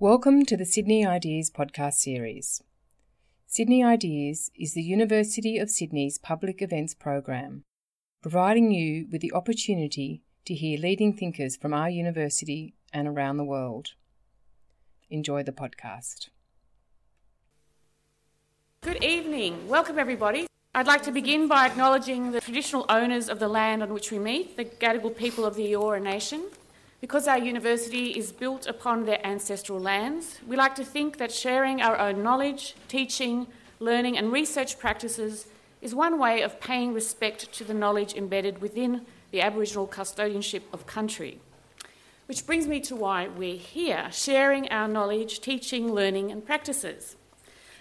Welcome to the Sydney Ideas podcast series. Sydney Ideas is the University of Sydney's public events program, providing you with the opportunity to hear leading thinkers from our university and around the world. Enjoy the podcast. Good evening. Welcome, everybody. I'd like to begin by acknowledging the traditional owners of the land on which we meet, the Gadigal people of the Eora Nation. Because our university is built upon their ancestral lands, we like to think that sharing our own knowledge, teaching, learning, and research practices is one way of paying respect to the knowledge embedded within the Aboriginal custodianship of country. Which brings me to why we're here, sharing our knowledge, teaching, learning, and practices.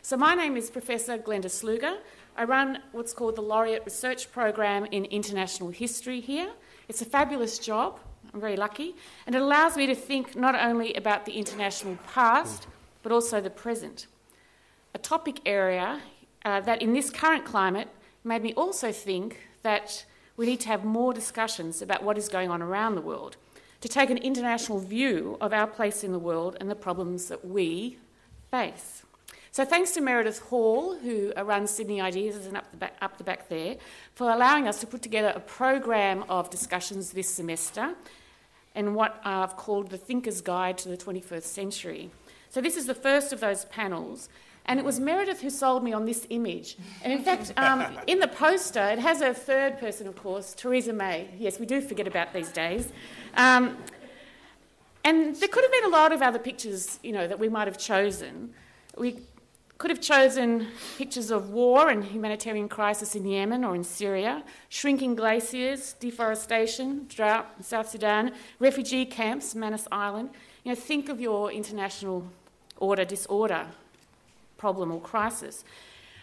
So, my name is Professor Glenda Sluga. I run what's called the Laureate Research Program in International History here. It's a fabulous job. I'm very lucky. And it allows me to think not only about the international past, but also the present. A topic area uh, that in this current climate made me also think that we need to have more discussions about what is going on around the world, to take an international view of our place in the world and the problems that we face. So thanks to Meredith Hall, who runs Sydney Ideas and up the, back, up the back there, for allowing us to put together a program of discussions this semester and what I've called the Thinker's Guide to the 21st Century. So this is the first of those panels. And it was Meredith who sold me on this image. And in fact, um, in the poster, it has a third person, of course, Theresa May. Yes, we do forget about these days. Um, and there could have been a lot of other pictures, you know, that we might have chosen. We could have chosen pictures of war and humanitarian crisis in Yemen or in Syria, shrinking glaciers, deforestation, drought in South Sudan, refugee camps, Manus Island. You know, think of your international order disorder problem or crisis.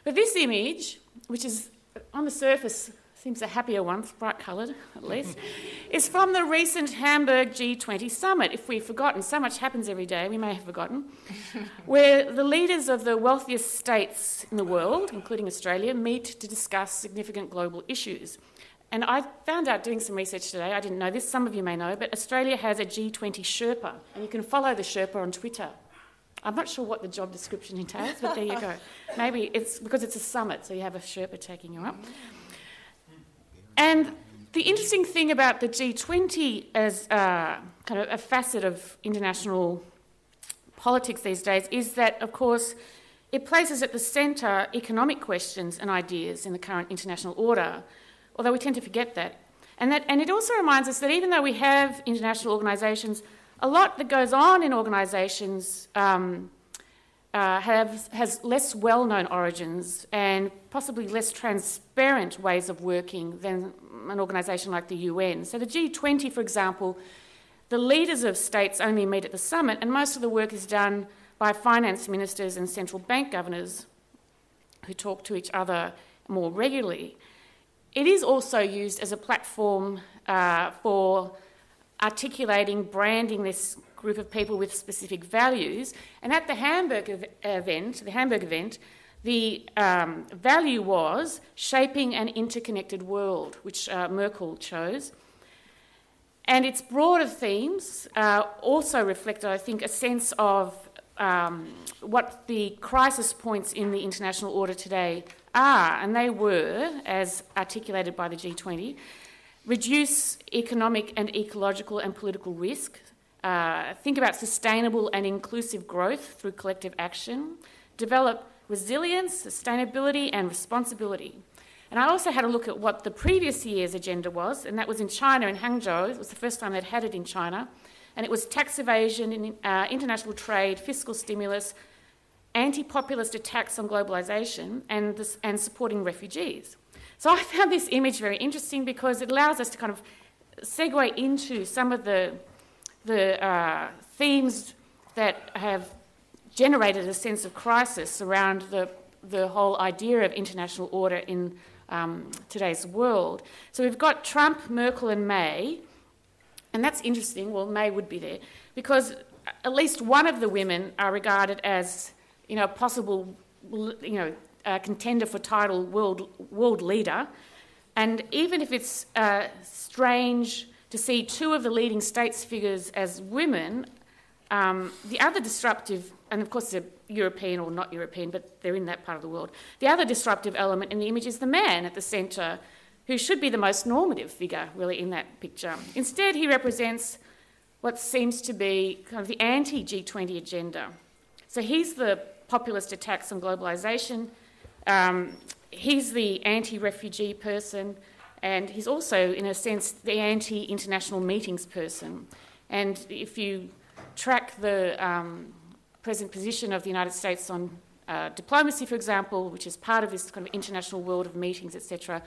But this image, which is on the surface seems a happier one, bright coloured at least, is from the recent Hamburg G20 summit. If we've forgotten, so much happens every day, we may have forgotten, where the leaders of the wealthiest states in the world, including Australia, meet to discuss significant global issues. And I found out doing some research today, I didn't know this, some of you may know, but Australia has a G20 Sherpa, and you can follow the Sherpa on Twitter. I'm not sure what the job description entails, but there you go. Maybe it's because it's a summit, so you have a Sherpa taking you up. Mm-hmm. And the interesting thing about the G20 as kind of a facet of international politics these days is that, of course, it places at the centre economic questions and ideas in the current international order, although we tend to forget that. And, that. and it also reminds us that even though we have international organisations, a lot that goes on in organisations um, uh, has less well known origins and possibly less transparent ways of working than an organisation like the UN. So, the G20, for example, the leaders of states only meet at the summit, and most of the work is done by finance ministers and central bank governors who talk to each other more regularly. It is also used as a platform uh, for articulating, branding this group of people with specific values. And at the Hamburg event, the Hamburg event, the um, value was shaping an interconnected world, which uh, Merkel chose. And its broader themes uh, also reflected, I think, a sense of um, what the crisis points in the international order today are, and they were, as articulated by the G20, reduce economic and ecological and political risk, uh, think about sustainable and inclusive growth through collective action, develop resilience, sustainability, and responsibility. And I also had a look at what the previous year's agenda was, and that was in China, in Hangzhou. It was the first time they'd had it in China. And it was tax evasion, uh, international trade, fiscal stimulus, anti populist attacks on globalisation, and, and supporting refugees. So I found this image very interesting because it allows us to kind of segue into some of the the uh, themes that have generated a sense of crisis around the, the whole idea of international order in um, today's world. So we've got Trump, Merkel, and May, and that's interesting. Well, May would be there because at least one of the women are regarded as, you know, possible, you know, contender for title world world leader, and even if it's uh, strange to see two of the leading states figures as women, Um, the other disruptive, and of course they're European or not European, but they're in that part of the world. The other disruptive element in the image is the man at the centre, who should be the most normative figure, really, in that picture. Instead, he represents what seems to be kind of the anti G20 agenda. So he's the populist attacks on globalisation, um, he's the anti refugee person, and he's also, in a sense, the anti international meetings person. And if you track the um, present position of the United States on uh, diplomacy, for example, which is part of this kind of international world of meetings, etc.,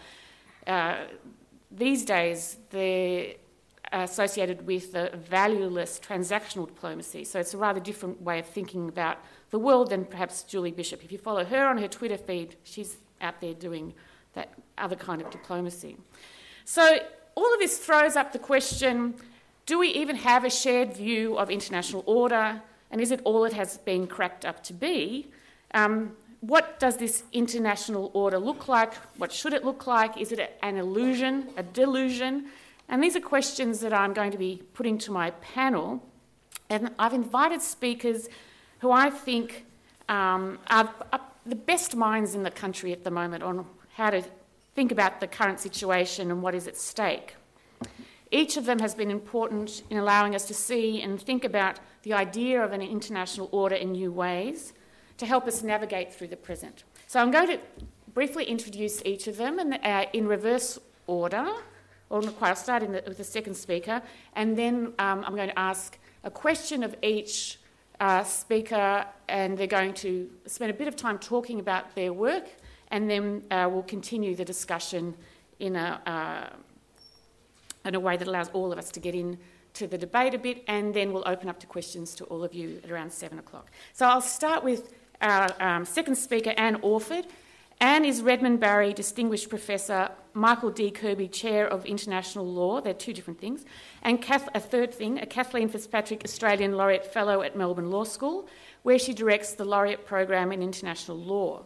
uh, these days they're associated with a valueless transactional diplomacy. So it's a rather different way of thinking about the world than perhaps Julie Bishop. If you follow her on her Twitter feed, she's out there doing that other kind of diplomacy. So all of this throws up the question do we even have a shared view of international order? And is it all it has been cracked up to be? Um, what does this international order look like? What should it look like? Is it an illusion, a delusion? And these are questions that I'm going to be putting to my panel. And I've invited speakers who I think um, are, are the best minds in the country at the moment on how to think about the current situation and what is at stake. Each of them has been important in allowing us to see and think about the idea of an international order in new ways to help us navigate through the present. So I'm going to briefly introduce each of them in, uh, in reverse order. Or I'll start the, with the second speaker, and then um, I'm going to ask a question of each uh, speaker, and they're going to spend a bit of time talking about their work, and then uh, we'll continue the discussion in a, uh, in a way that allows all of us to get in to the debate a bit, and then we'll open up to questions to all of you at around seven o'clock. So I'll start with our um, second speaker, Anne Orford. Anne is Redmond Barry Distinguished Professor, Michael D. Kirby Chair of International Law. They're two different things. And Kath, a third thing, a Kathleen Fitzpatrick Australian Laureate Fellow at Melbourne Law School, where she directs the Laureate Program in International Law.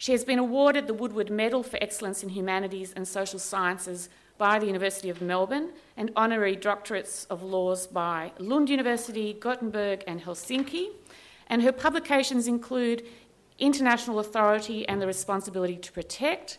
She has been awarded the Woodward Medal for Excellence in Humanities and Social Sciences by the University of Melbourne and honorary doctorates of laws by Lund University, Gothenburg, and Helsinki. And her publications include international authority and the responsibility to protect,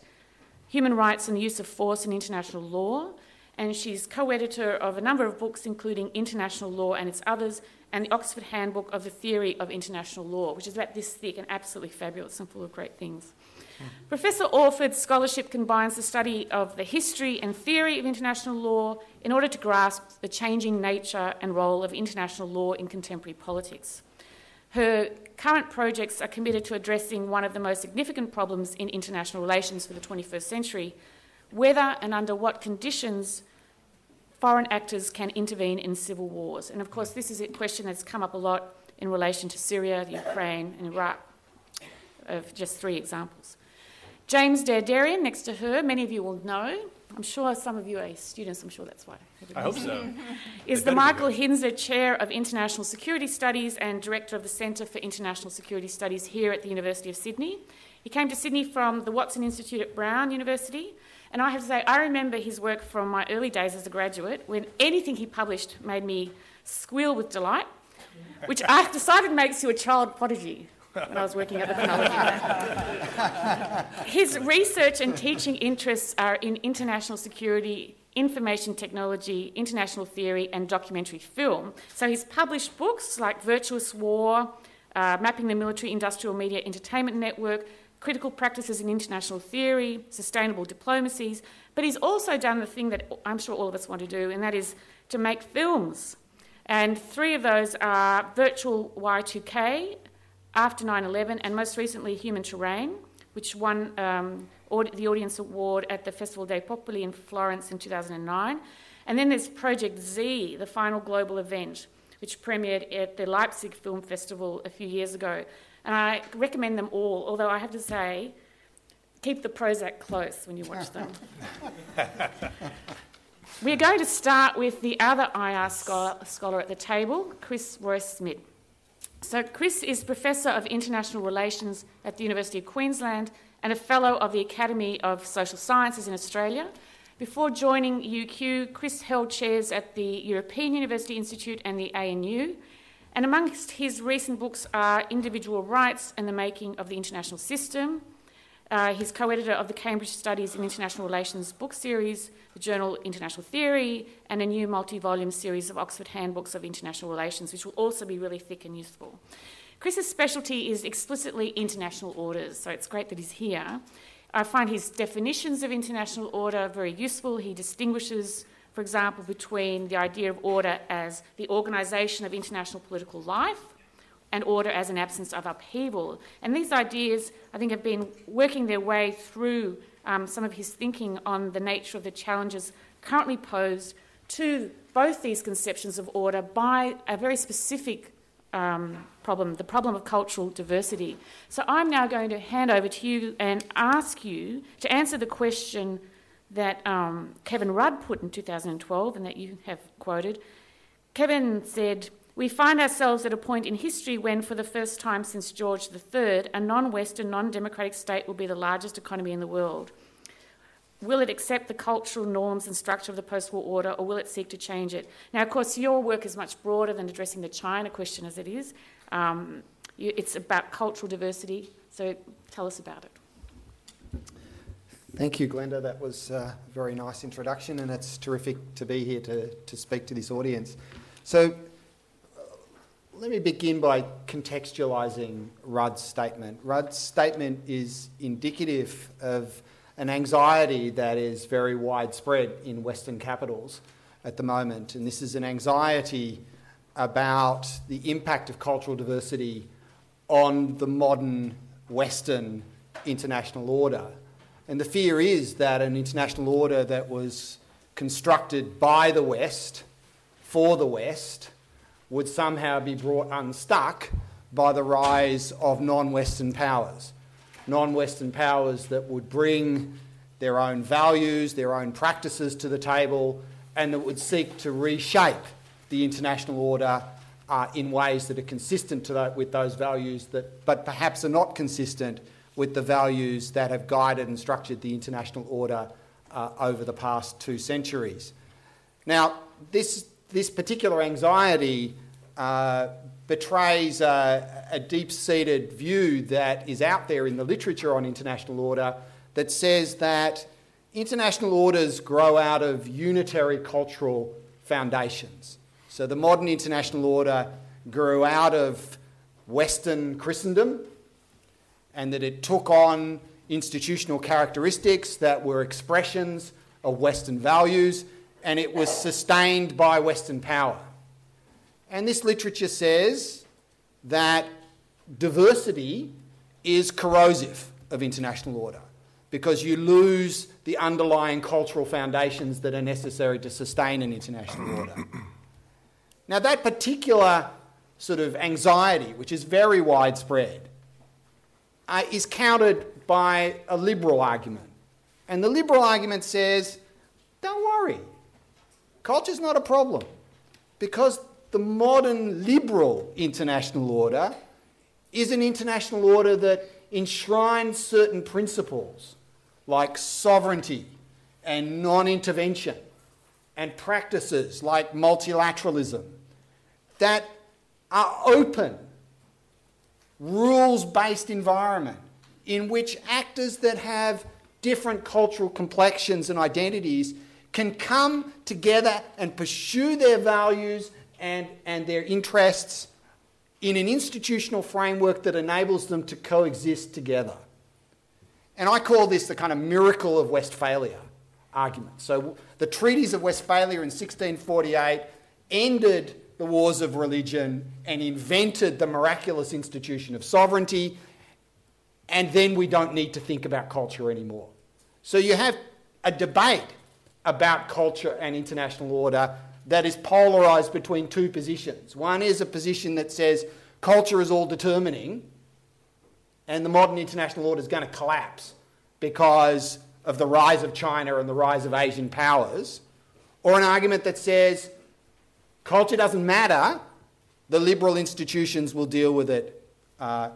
human rights and the use of force in international law. And she's co editor of a number of books, including International Law and its others, and the Oxford Handbook of the Theory of International Law, which is about this thick and absolutely fabulous and full of great things. Mm-hmm. Professor Orford's scholarship combines the study of the history and theory of international law in order to grasp the changing nature and role of international law in contemporary politics. Her current projects are committed to addressing one of the most significant problems in international relations for the 21st century whether and under what conditions foreign actors can intervene in civil wars. And of course, this is a question that's come up a lot in relation to Syria, Ukraine, and Iraq, of just three examples. James Der Derian, next to her, many of you will know, I'm sure some of you are students, I'm sure that's why. I hope so. is the Michael Hintze Chair of International Security Studies and Director of the Centre for International Security Studies here at the University of Sydney. He came to Sydney from the Watson Institute at Brown University, and I have to say, I remember his work from my early days as a graduate when anything he published made me squeal with delight, which I have decided makes you a child prodigy when I was working at the Penelope. His research and teaching interests are in international security, information technology, international theory, and documentary film. So he's published books like Virtuous War, uh, Mapping the Military Industrial Media Entertainment Network, Critical Practices in International Theory, Sustainable Diplomacies, but he's also done the thing that I'm sure all of us want to do, and that is to make films. And three of those are Virtual JFK, after 9 11, and most recently Human Terrain, which won um, the Audience Award at the Festival dei Popoli in Florence in 2009. And then there's Project Z, the final global event, which premiered at the Leipzig Film Festival a few years ago. And I recommend them all, although I have to say, keep the Prozac close when you watch them. We're going to start with the other IR scholar, scholar at the table, Chris Reus-Smit. So, Chris is Professor of International Relations at the University of Queensland and a Fellow of the Academy of Social Sciences in Australia. Before joining UQ, Chris held chairs at the European University Institute and the ANU, And amongst his recent books are Individual Rights and the Making of the International System. Uh, he's co editor of the Cambridge Studies in International Relations book series, the journal International Theory, and a new multi volume series of Oxford Handbooks of International Relations, which will also be really thick and useful. Chris's specialty is explicitly international orders, so it's great that he's here. I find his definitions of international order very useful. He distinguishes, for example, between the idea of order as the organisation of international political life and order as an absence of upheaval. And these ideas, I think, have been working their way through um, some of his thinking on the nature of the challenges currently posed to both these conceptions of order by a very specific um, problem, the problem of cultural diversity. So I'm now going to hand over to you and ask you to answer the question that um, Kevin Rudd put in 2012 and that you have quoted. Kevin said, We find ourselves at a point in history when, for the first time since George III, a non Western, non democratic state will be the largest economy in the world. Will it accept the cultural norms and structure of the post war order, or will it seek to change it? Now, of course, your work is much broader than addressing the China question as it is. Um, it's about cultural diversity, so tell us about it. Thank you, Glenda. That was a very nice introduction, and it's terrific to be here to, to speak to this audience. So, uh, let me begin by contextualising Rudd's statement. Rudd's statement is indicative of an anxiety that is very widespread in Western capitals at the moment. And this is an anxiety about the impact of cultural diversity on the modern Western international order. And the fear is that an international order that was constructed by the West for the West would somehow be brought unstuck by the rise of non Western powers. Non Western powers that would bring their own values, their own practices to the table, and that would seek to reshape the international order uh, in ways that are consistent that, with those values, that, but perhaps are not consistent with the values that have guided and structured the international order uh, over the past two centuries. Now, this, this particular anxiety uh, betrays a, a deep seated view that is out there in the literature on international order that says that international orders grow out of unitary cultural foundations. So the modern international order grew out of Western Christendom and that it took on institutional characteristics that were expressions of Western values and it was sustained by Western power. And this literature says that diversity is corrosive of international order because you lose the underlying cultural foundations that are necessary to sustain an international order. Now, that particular sort of anxiety, which is very widespread, uh, is countered by a liberal argument. And the liberal argument says, don't worry, culture's not a problem because the modern liberal international order is an international order that enshrines certain principles like sovereignty and non intervention and practices like multilateralism that are open, rules based environment in which actors that have different cultural complexions and identities can come together and pursue their values and, and their interests in an institutional framework that enables them to coexist together. And I call this the kind of miracle of Westphalia argument. So the treaties of Westphalia in 1648 ended the wars of religion and invented the miraculous institution of sovereignty, and then we don't need to think about culture anymore. So you have a debate about culture and international order that is polarised between two positions. One is a position that says culture is all determining and the modern international order is going to collapse because of the rise of China and the rise of Asian powers, or an argument that says culture doesn't matter, the liberal institutions will deal with it uh,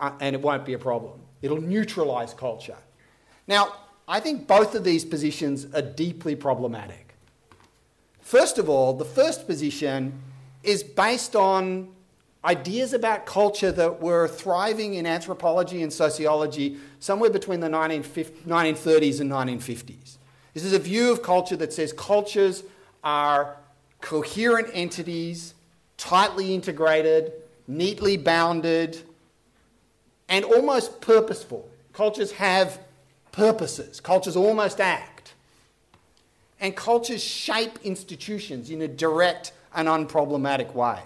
uh and it won't be a problem. It'll neutralise culture. Now, I think both of these positions are deeply problematic. First of all, the first position is based on ideas about culture that were thriving in anthropology and sociology somewhere between the 1930s and 1950s. This is a view of culture that says cultures are coherent entities, tightly integrated, neatly bounded, and almost purposeful. Cultures have purposes, cultures almost act. And cultures shape institutions in a direct and unproblematic way.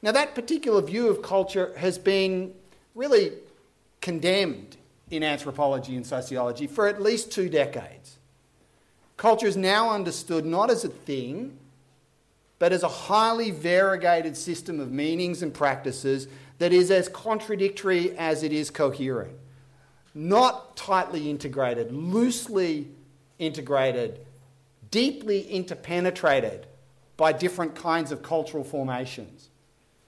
Now, that particular view of culture has been really condemned in anthropology and sociology for at least two decades. Culture is now understood not as a thing, but as a highly variegated system of meanings and practices that is as contradictory as it is coherent. Not tightly integrated, loosely integrated, deeply interpenetrated by different kinds of cultural formations.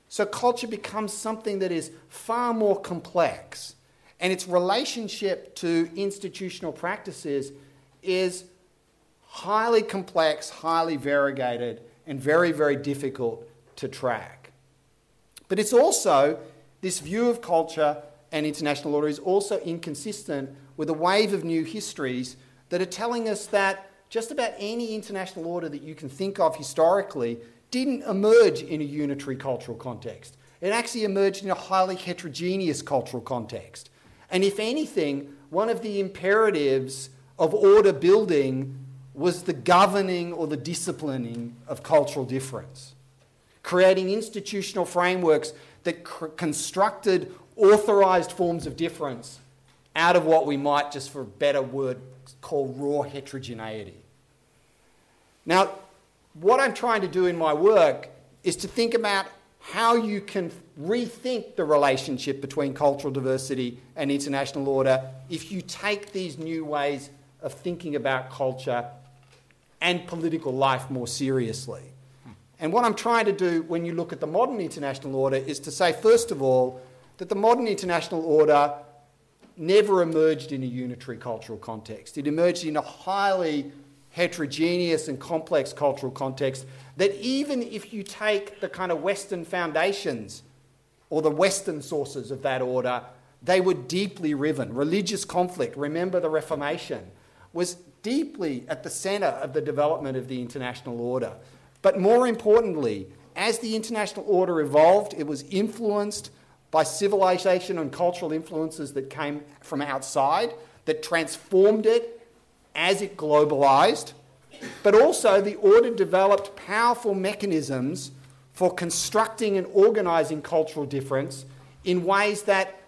So culture becomes something that is far more complex, and its relationship to institutional practices is highly complex, highly variegated, and very, very difficult to track. But it's also, this view of culture and international order is also inconsistent with a wave of new histories that are telling us that just about any international order that you can think of historically didn't emerge in a unitary cultural context. It actually emerged in a highly heterogeneous cultural context. And if anything, one of the imperatives of order building was the governing or the disciplining of cultural difference, creating institutional frameworks that cr- constructed authorized forms of difference out of what we might, just for a better word, call raw heterogeneity. Now, what I'm trying to do in my work is to think about how you can rethink the relationship between cultural diversity and international order if you take these new ways of thinking about culture and political life more seriously. And what I'm trying to do when you look at the modern international order is to say, first of all, that the modern international order never emerged in a unitary cultural context. It emerged in a highly heterogeneous and complex cultural context that even if you take the kind of Western foundations or the Western sources of that order, they were deeply riven. Religious conflict, remember the Reformation, was deeply at the centre of the development of the international order. But more importantly, as the international order evolved, it was influenced by civilization and cultural influences that came from outside that transformed it as it globalized, but also the order developed powerful mechanisms for constructing and organizing cultural difference in ways that,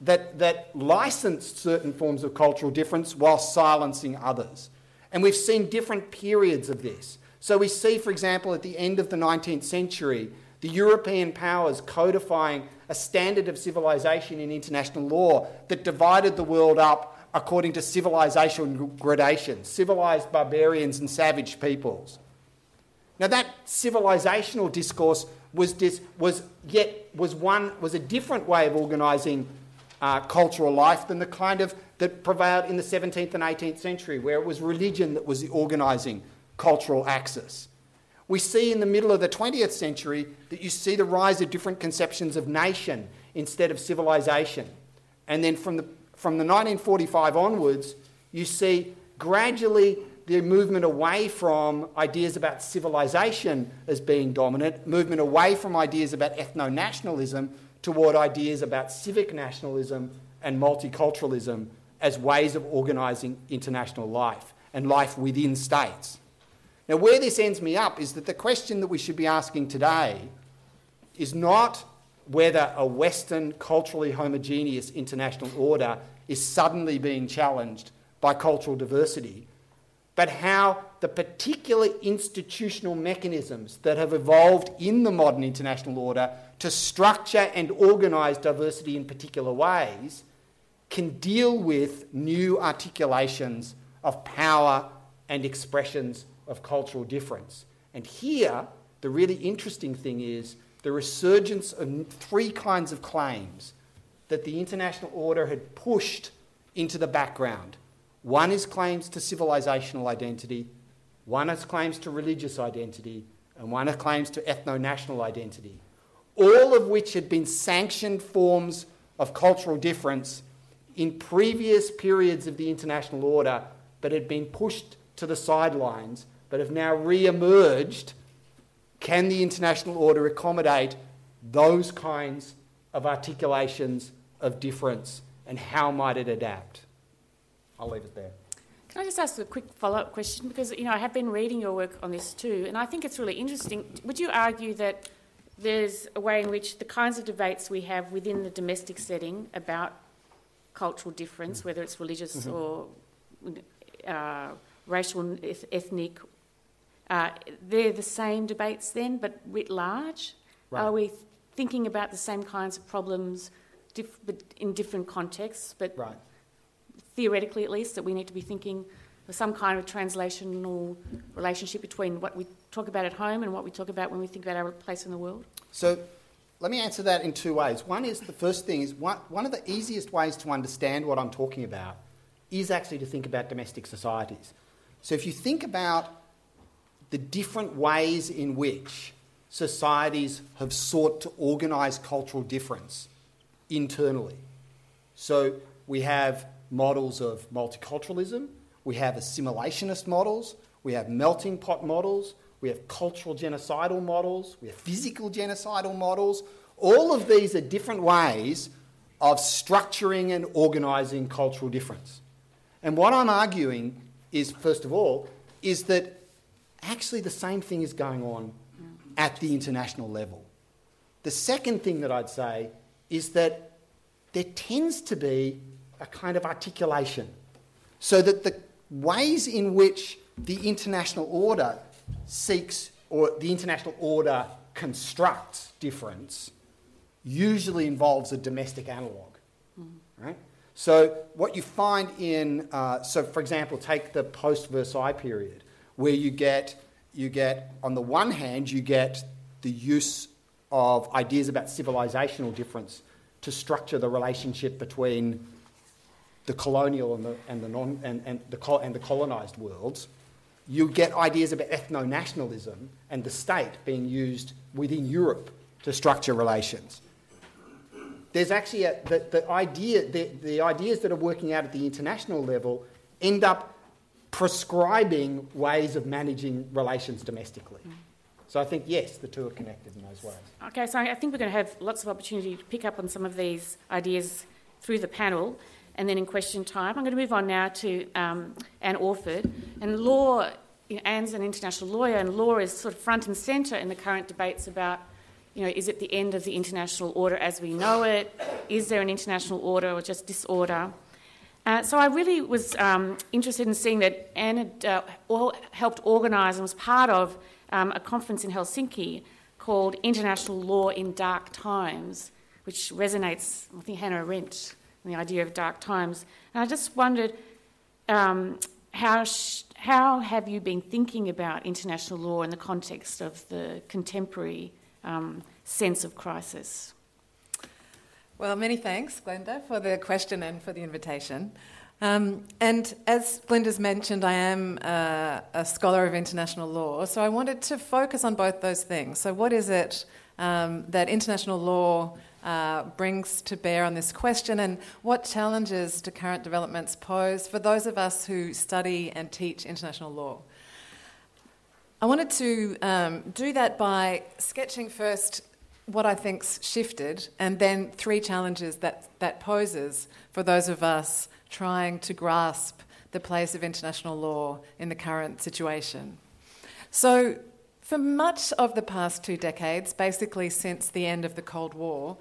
that, that licensed certain forms of cultural difference while silencing others. And we've seen different periods of this. So we see, for example, at the end of the 19th century, the European powers codifying a standard of civilization in international law that divided the world up according to civilization gradation, civilized barbarians and savage peoples. Now that civilizational discourse was, dis, was yet was one was a different way of organising uh, cultural life than the kind of that prevailed in the 17th and 18th century, where it was religion that was the organising cultural axis. We see in the middle of the 20th century that you see the rise of different conceptions of nation instead of civilization. And then from the from the 1945 onwards, you see gradually the movement away from ideas about civilization as being dominant, movement away from ideas about ethno nationalism toward ideas about civic nationalism and multiculturalism as ways of organising international life and life within states. Now, where this ends me up is that the question that we should be asking today is not whether a Western, culturally homogeneous international order is suddenly being challenged by cultural diversity, but how the particular institutional mechanisms that have evolved in the modern international order to structure and organise diversity in particular ways can deal with new articulations of power and expressions of cultural difference. And here, the really interesting thing is the resurgence of three kinds of claims that the international order had pushed into the background. One is claims to civilizational identity, one is claims to religious identity, and one has claims to ethno national identity, all of which had been sanctioned forms of cultural difference in previous periods of the international order, but had been pushed to the sidelines, but have now re emerged. Can the international order accommodate those kinds of articulations of difference, and how might it adapt? I'll leave it there. Can I just ask a quick follow-up question? Because you know I have been reading your work on this too, and I think it's really interesting. Would you argue that there's a way in which the kinds of debates we have within the domestic setting about cultural difference, whether it's religious mm-hmm. or uh, racial, ethnic, uh, they're the same debates then, but writ large? Right. Are we thinking about the same kinds of problems diff- in different contexts, but right. Theoretically at least, that we need to be thinking of some kind of translational relationship between what we talk about at home and what we talk about when we think about our place in the world? So let me answer that in two ways. One is the first thing is one, one of the easiest ways to understand what I'm talking about is actually to think about domestic societies. So if you think about the different ways in which societies have sought to organise cultural difference internally. So we have models of multiculturalism, we have assimilationist models, we have melting pot models, we have cultural genocidal models, we have physical genocidal models. All of these are different ways of structuring and organising cultural difference. And what I'm arguing is, first of all, is that actually the same thing is going on at the international level. The second thing that I'd say is that there tends to be a kind of articulation so that the ways in which the international order seeks or the international order constructs difference usually involves a domestic analogue, mm. right? So what you find in, uh, so for example, take the post-Versailles period, where you get, you get, on the one hand, you get the use of ideas about civilizational difference to structure the relationship between the colonial and the, and the, non, and, and the, and the colonized worlds. You get ideas about ethno nationalism and the state being used within Europe to structure relations there's actually a, the, the, idea, the, the ideas that are working out at the international level end up prescribing ways of managing relations domestically. Mm. So I think, yes, the two are connected in those ways. Okay, so I think we're going to have lots of opportunity to pick up on some of these ideas through the panel and then in question time. I'm going to move on now to um, Anne Orford. And law, you know, Anne's an international lawyer, and law is sort of front and centre in the current debates about you know, is it the end of the international order as we know it? Is there an international order or just disorder? Uh, so I really was um, interested in seeing that Anne had uh, all helped organise and was part of um, a conference in Helsinki called International Law in Dark Times, which resonates, I think, Hannah Arendt, and the idea of dark times. And I just wondered um, how, sh- how have you been thinking about international law in the context of the contemporary um, sense of crisis. Well, many thanks, Glenda, for the question and for the invitation. Um, and as Glenda's mentioned, I am uh, a scholar of international law, so I wanted to focus on both those things. So, what is it um, that international law uh, brings to bear on this question, and what challenges do current developments pose for those of us who study and teach international law? I wanted to um, do that by sketching first what I think's shifted, and then three challenges that that poses for those of us trying to grasp the place of international law in the current situation. So, for much of the past two decades, basically since the end of the Cold War,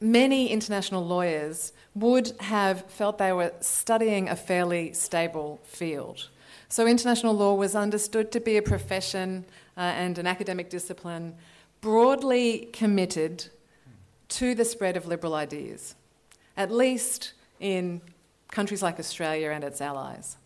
many international lawyers would have felt they were studying a fairly stable field. So, international law was understood to be a profession uh, and an academic discipline broadly committed to the spread of liberal ideas, at least in countries like Australia and its allies.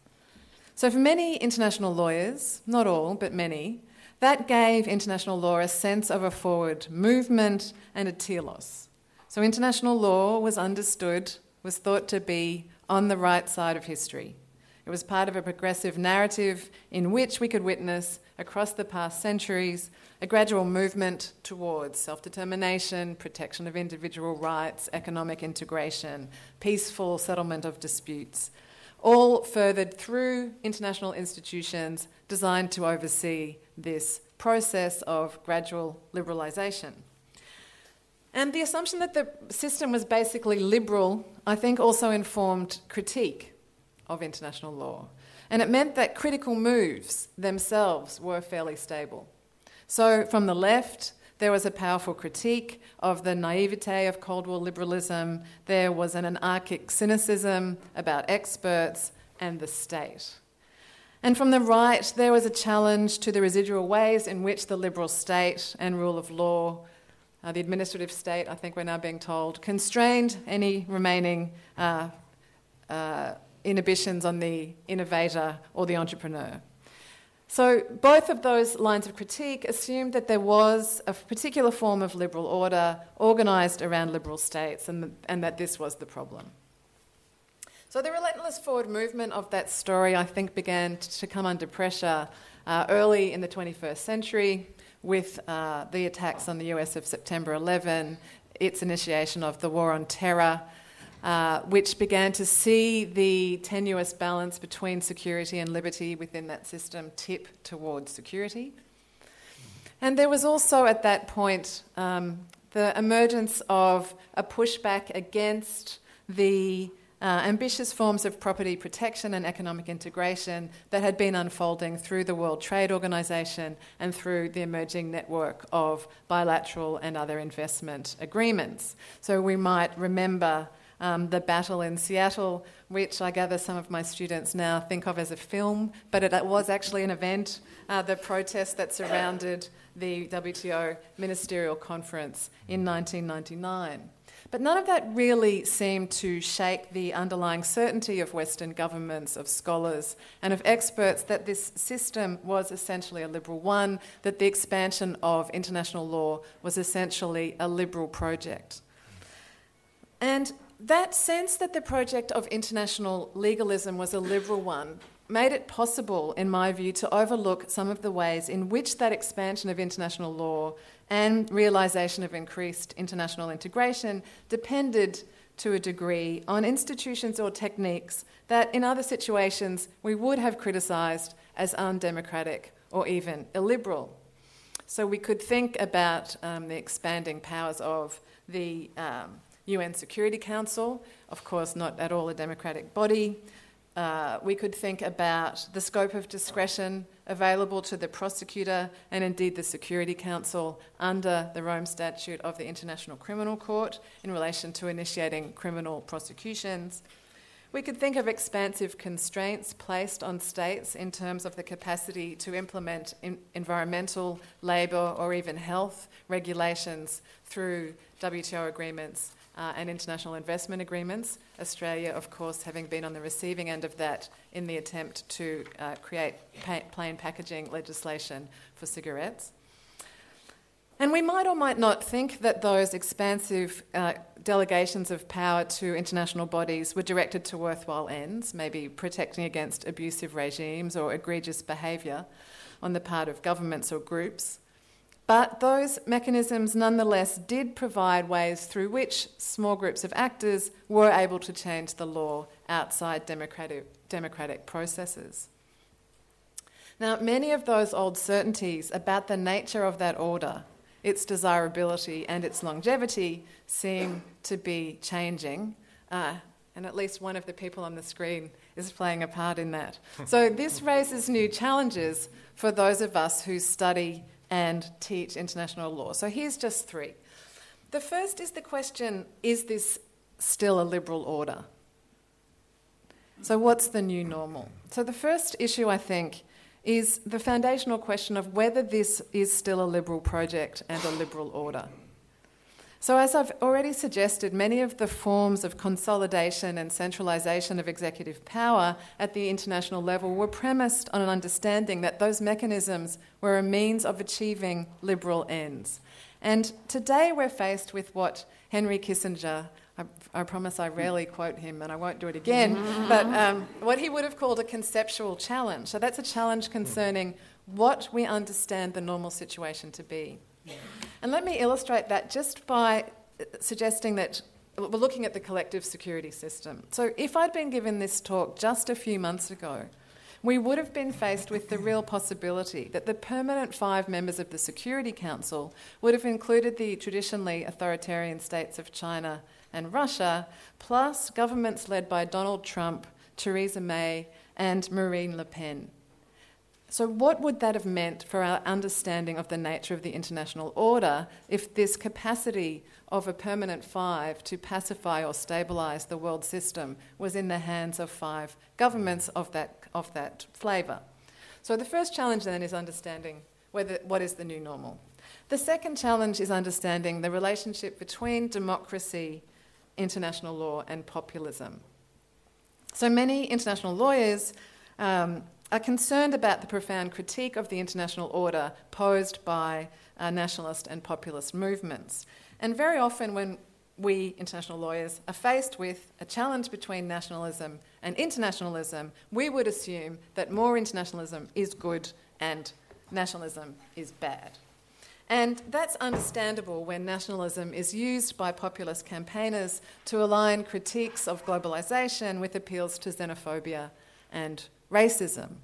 So, for many international lawyers, not all, but many, that gave international law a sense of a forward movement and a telos. So, international law was understood, was thought to be on the right side of history. It was part of a progressive narrative in which we could witness across the past centuries, a gradual movement towards self determination, protection of individual rights, economic integration, peaceful settlement of disputes, all furthered through international institutions designed to oversee this process of gradual liberalisation. And the assumption that the system was basically liberal, I think, also informed critique of international law. And it meant that critical moves themselves were fairly stable. So, from the left, there was a powerful critique of the naivete of Cold War liberalism. There was an anarchic cynicism about experts and the state. And from the right, there was a challenge to the residual ways in which the liberal state and rule of law, uh, the administrative state, I think we're now being told, constrained any remaining uh, uh, inhibitions on the innovator or the entrepreneur. So, both of those lines of critique assumed that there was a particular form of liberal order organised around liberal states and, and that this was the problem. So, the relentless forward movement of that story, I think, began to come under pressure uh, early in the 21st century with uh, the attacks on the US of September 11, its initiation of the War on Terror, uh, which began to see the tenuous balance between security and liberty within that system tip towards security. And there was also at that point um, the emergence of a pushback against the uh, ambitious forms of property protection and economic integration that had been unfolding through the World Trade Organization and through the emerging network of bilateral and other investment agreements. So we might remember um, the battle in Seattle, which I gather some of my students now think of as a film, but it, it was actually an event, uh, the protest that surrounded the WTO Ministerial Conference in 1999. But none of that really seemed to shake the underlying certainty of Western governments, of scholars, and of experts that this system was essentially a liberal one, that the expansion of international law was essentially a liberal project. And that sense that the project of international legalism was a liberal one made it possible, in my view, to overlook some of the ways in which that expansion of international law and realisation of increased international integration depended to a degree on institutions or techniques that, in other situations, we would have criticised as undemocratic or even illiberal. So we could think about um, the expanding powers of the um, UN Security Council, of course, not at all a democratic body. Uh, we could think about the scope of discretion available to the prosecutor and indeed the Security Council under the Rome Statute of the International Criminal Court in relation to initiating criminal prosecutions. We could think of expansive constraints placed on states in terms of the capacity to implement environmental, labour, or even health regulations through WTO agreements uh, and international investment agreements. Australia, of course, having been on the receiving end of that in the attempt to uh, create pa- plain packaging legislation for cigarettes. And we might or might not think that those expansive uh, delegations of power to international bodies were directed to worthwhile ends, maybe protecting against abusive regimes or egregious behaviour on the part of governments or groups. But those mechanisms nonetheless did provide ways through which small groups of actors were able to change the law outside democratic, democratic processes. Now, many of those old certainties about the nature of that order, its desirability, and its longevity seem to be changing. Uh, and at least one of the people on the screen is playing a part in that. So, this raises new challenges for those of us who study and teach international law. So here's just three. The first is the question is this still a liberal order? So, what's the new normal? So, the first issue, I think, is the foundational question of whether this is still a liberal project and a liberal order. So, as I've already suggested, many of the forms of consolidation and centralisation of executive power at the international level were premised on an understanding that those mechanisms were a means of achieving liberal ends. And today we're faced with what Henry Kissinger, I, I promise I rarely quote him and I won't do it again, but um, what he would have called a conceptual challenge. So, that's a challenge concerning what we understand the normal situation to be. And let me illustrate that just by suggesting that we're looking at the collective security system. So, if I'd been given this talk just a few months ago, we would have been faced with the real possibility that the permanent five members of the Security Council would have included the traditionally authoritarian states of China and Russia, plus governments led by Donald Trump, Theresa May, and Marine Le Pen. So, what would that have meant for our understanding of the nature of the international order if this capacity of a permanent five to pacify or stabilise the world system was in the hands of five governments of that, of that flavour? So, the first challenge then is understanding whether, what is the new normal. The second challenge is understanding the relationship between democracy, international law, and populism. So, many international lawyers. Um, are concerned about the profound critique of the international order posed by uh, nationalist and populist movements. And very often, when we international lawyers are faced with a challenge between nationalism and internationalism, we would assume that more internationalism is good and nationalism is bad. And that's understandable when nationalism is used by populist campaigners to align critiques of globalisation with appeals to xenophobia and racism.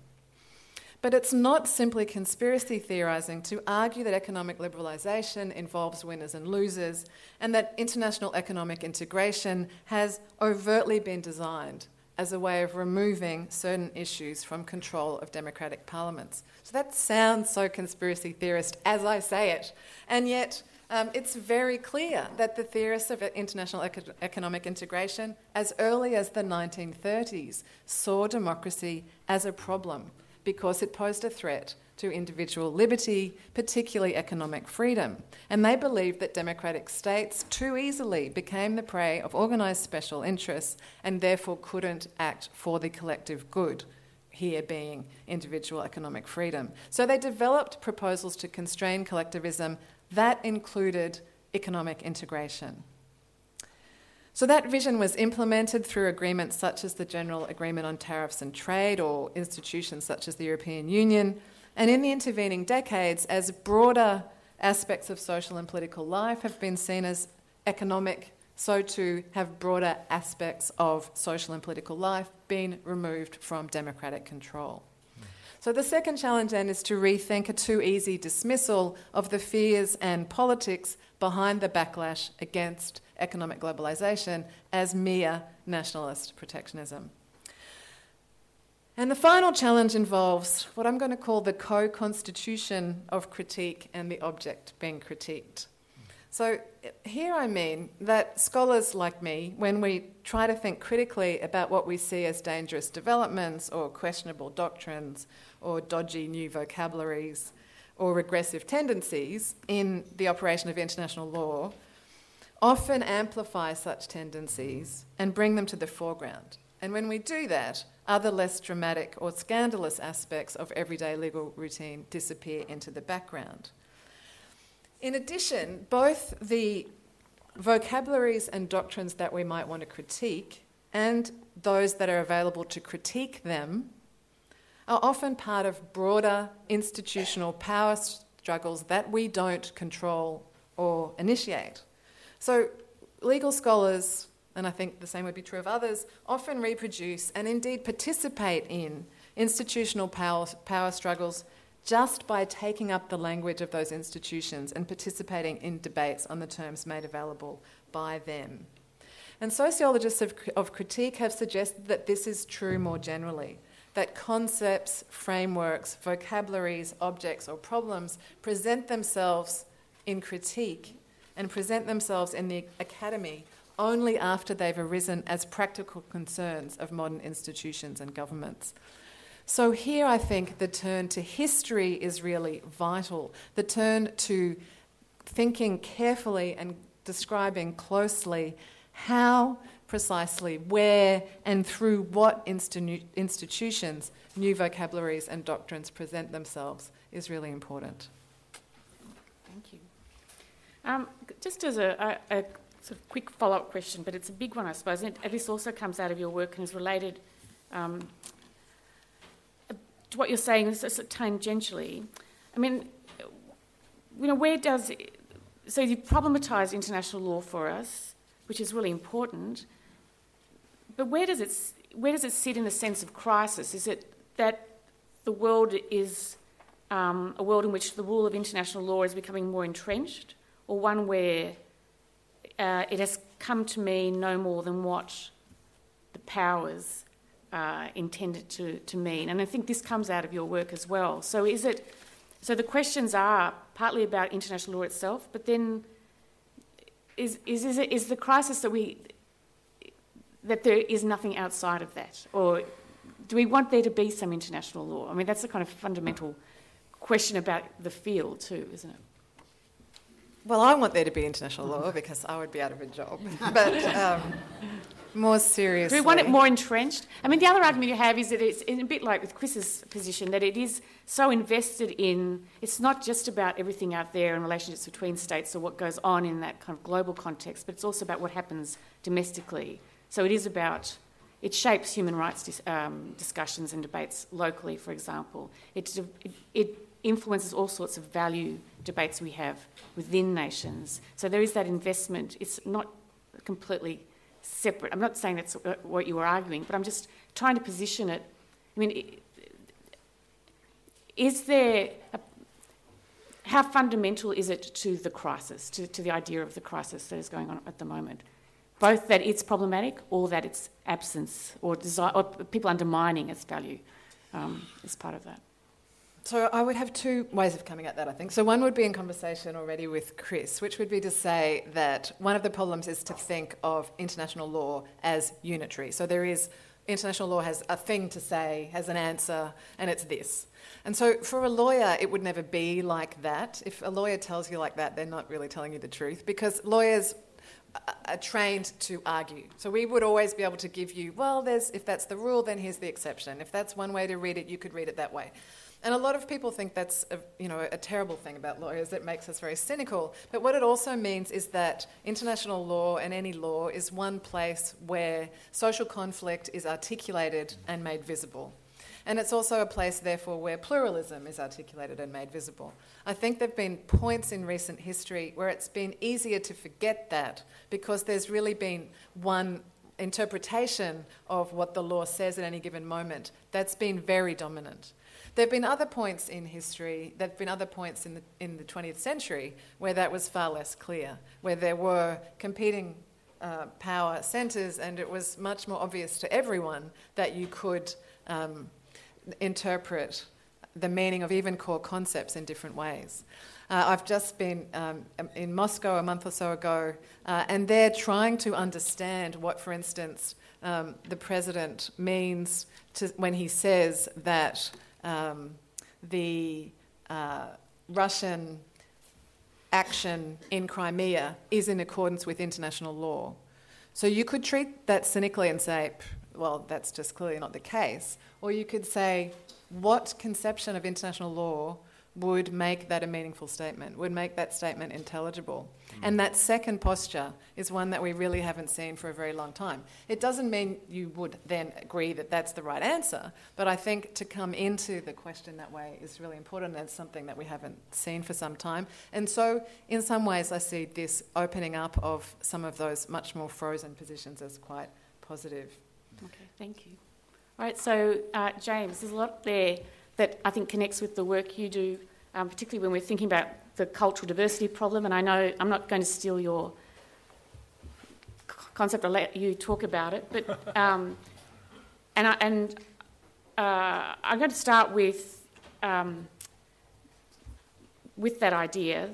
But it's not simply conspiracy theorising to argue that economic liberalisation involves winners and losers, and that international economic integration has overtly been designed as a way of removing certain issues from control of democratic parliaments. So that sounds so conspiracy theorist as I say it, and yet um, it's very clear that the theorists of international eco- economic integration, as early as the 1930s, saw democracy as a problem because it posed a threat to individual liberty, particularly economic freedom. And they believed that democratic states too easily became the prey of organised special interests and therefore couldn't act for the collective good, here being individual economic freedom. So they developed proposals to constrain collectivism that included economic integration. So that vision was implemented through agreements such as the General Agreement on Tariffs and Trade or institutions such as the European Union. And in the intervening decades, as broader aspects of social and political life have been seen as economic, so too have broader aspects of social and political life been removed from democratic control. So, the second challenge then is to rethink a too easy dismissal of the fears and politics behind the backlash against economic globalisation as mere nationalist protectionism. And the final challenge involves what I'm going to call the co constitution of critique and the object being critiqued. So, here I mean that scholars like me, when we try to think critically about what we see as dangerous developments or questionable doctrines or dodgy new vocabularies or regressive tendencies in the operation of international law, often amplify such tendencies and bring them to the foreground. And when we do that, other less dramatic or scandalous aspects of everyday legal routine disappear into the background. In addition, both the vocabularies and doctrines that we might want to critique and those that are available to critique them are often part of broader institutional power struggles that we don't control or initiate. So, legal scholars, and I think the same would be true of others, often reproduce and indeed participate in institutional power, power struggles just by taking up the language of those institutions and participating in debates on the terms made available by them. And sociologists of, of critique have suggested that this is true more generally that concepts, frameworks, vocabularies, objects, or problems present themselves in critique and present themselves in the academy only after they've arisen as practical concerns of modern institutions and governments. So, here I think the turn to history is really vital. The turn to thinking carefully and describing closely how precisely, where, and through what institu- institutions new vocabularies and doctrines present themselves is really important. Thank you. Um, just as a, a, a, sort of quick follow up question, but it's a big one, I suppose, and this also comes out of your work and is related. Um, to what you're saying tangentially, I mean, you know, where does so you problematise international law for us, which is really important. But where does it where does it sit in the sense of crisis? Is it that the world is um, a world in which the rule of international law is becoming more entrenched, or one where uh, it has come to mean no more than what the powers uh, intended to, to mean? And I think this comes out of your work as well. So is it so the questions are partly about international law itself, but then is, is, is, it, is the crisis that we that there is nothing outside of that, or do we want there to be some international law? I mean, that's a kind of fundamental question about the field too, isn't it? Well, I want there to be international law because I would be out of a job. But um, more seriously. Do we want it more entrenched? I mean, the other argument you have is that it's a bit like with Chris's position that it is so invested in, it's not just about everything out there and relationships between states or what goes on in that kind of global context, but it's also about what happens domestically. So it is about, it shapes human rights dis, um, discussions and debates locally, for example. It, it, it influences all sorts of value debates we have within nations. So there is that investment. It's not completely separate. I'm not saying that's what you were arguing, but I'm just trying to position it. I mean, is there a, how fundamental is it to the crisis, to, to the idea of the crisis that is going on at the moment? Both that it's problematic or that its absence or, desire, or people undermining its value um, is part of that. So I would have two ways of coming at that, I think. So one would be in conversation already with Chris, which would be to say that one of the problems is to think of international law as unitary. So there is international law has a thing to say, has an answer, and it's this. And so for a lawyer, it would never be like that. If a lawyer tells you like that, they're not really telling you the truth because lawyers are trained to argue. So we would always be able to give you, well, there's, if that's the rule, then here's the exception. If that's one way to read it, you could read it that way. And a lot of people think that's a, you know, a terrible thing about lawyers. It makes us very cynical. But what it also means is that international law and any law is one place where social conflict is articulated and made visible. And it's also a place, therefore, where pluralism is articulated and made visible. I think there have been points in recent history where it's been easier to forget that because there's really been one interpretation of what the law says at any given moment that's been very dominant. There have been other points in history, there have been other points in the, in the 20th century where that was far less clear, where there were competing uh, power centres and it was much more obvious to everyone that you could um, interpret the meaning of even core concepts in different ways. Uh, I've just been um, in Moscow a month or so ago, uh, and they're trying to understand what, for instance, um, the president means to, when he says that um, the uh, Russian action in Crimea is in accordance with international law. So you could treat that cynically and say, well, that's just clearly not the case. Or you could say, what conception of international law would make that a meaningful statement, would make that statement intelligible. Mm. And that second posture is one that we really haven't seen for a very long time. It doesn't mean you would then agree that that's the right answer, but I think to come into the question that way is really important and it's something that we haven't seen for some time. And so, in some ways, I see this opening up of some of those much more frozen positions as quite positive. Okay, thank you. All right, so uh, James, there's a lot there that I think connects with the work you do, um, particularly when we're thinking about the cultural diversity problem. And I know I'm not going to steal your concept, I'll let you talk about it. But um, and I, and uh, I'm going to start with um, with that idea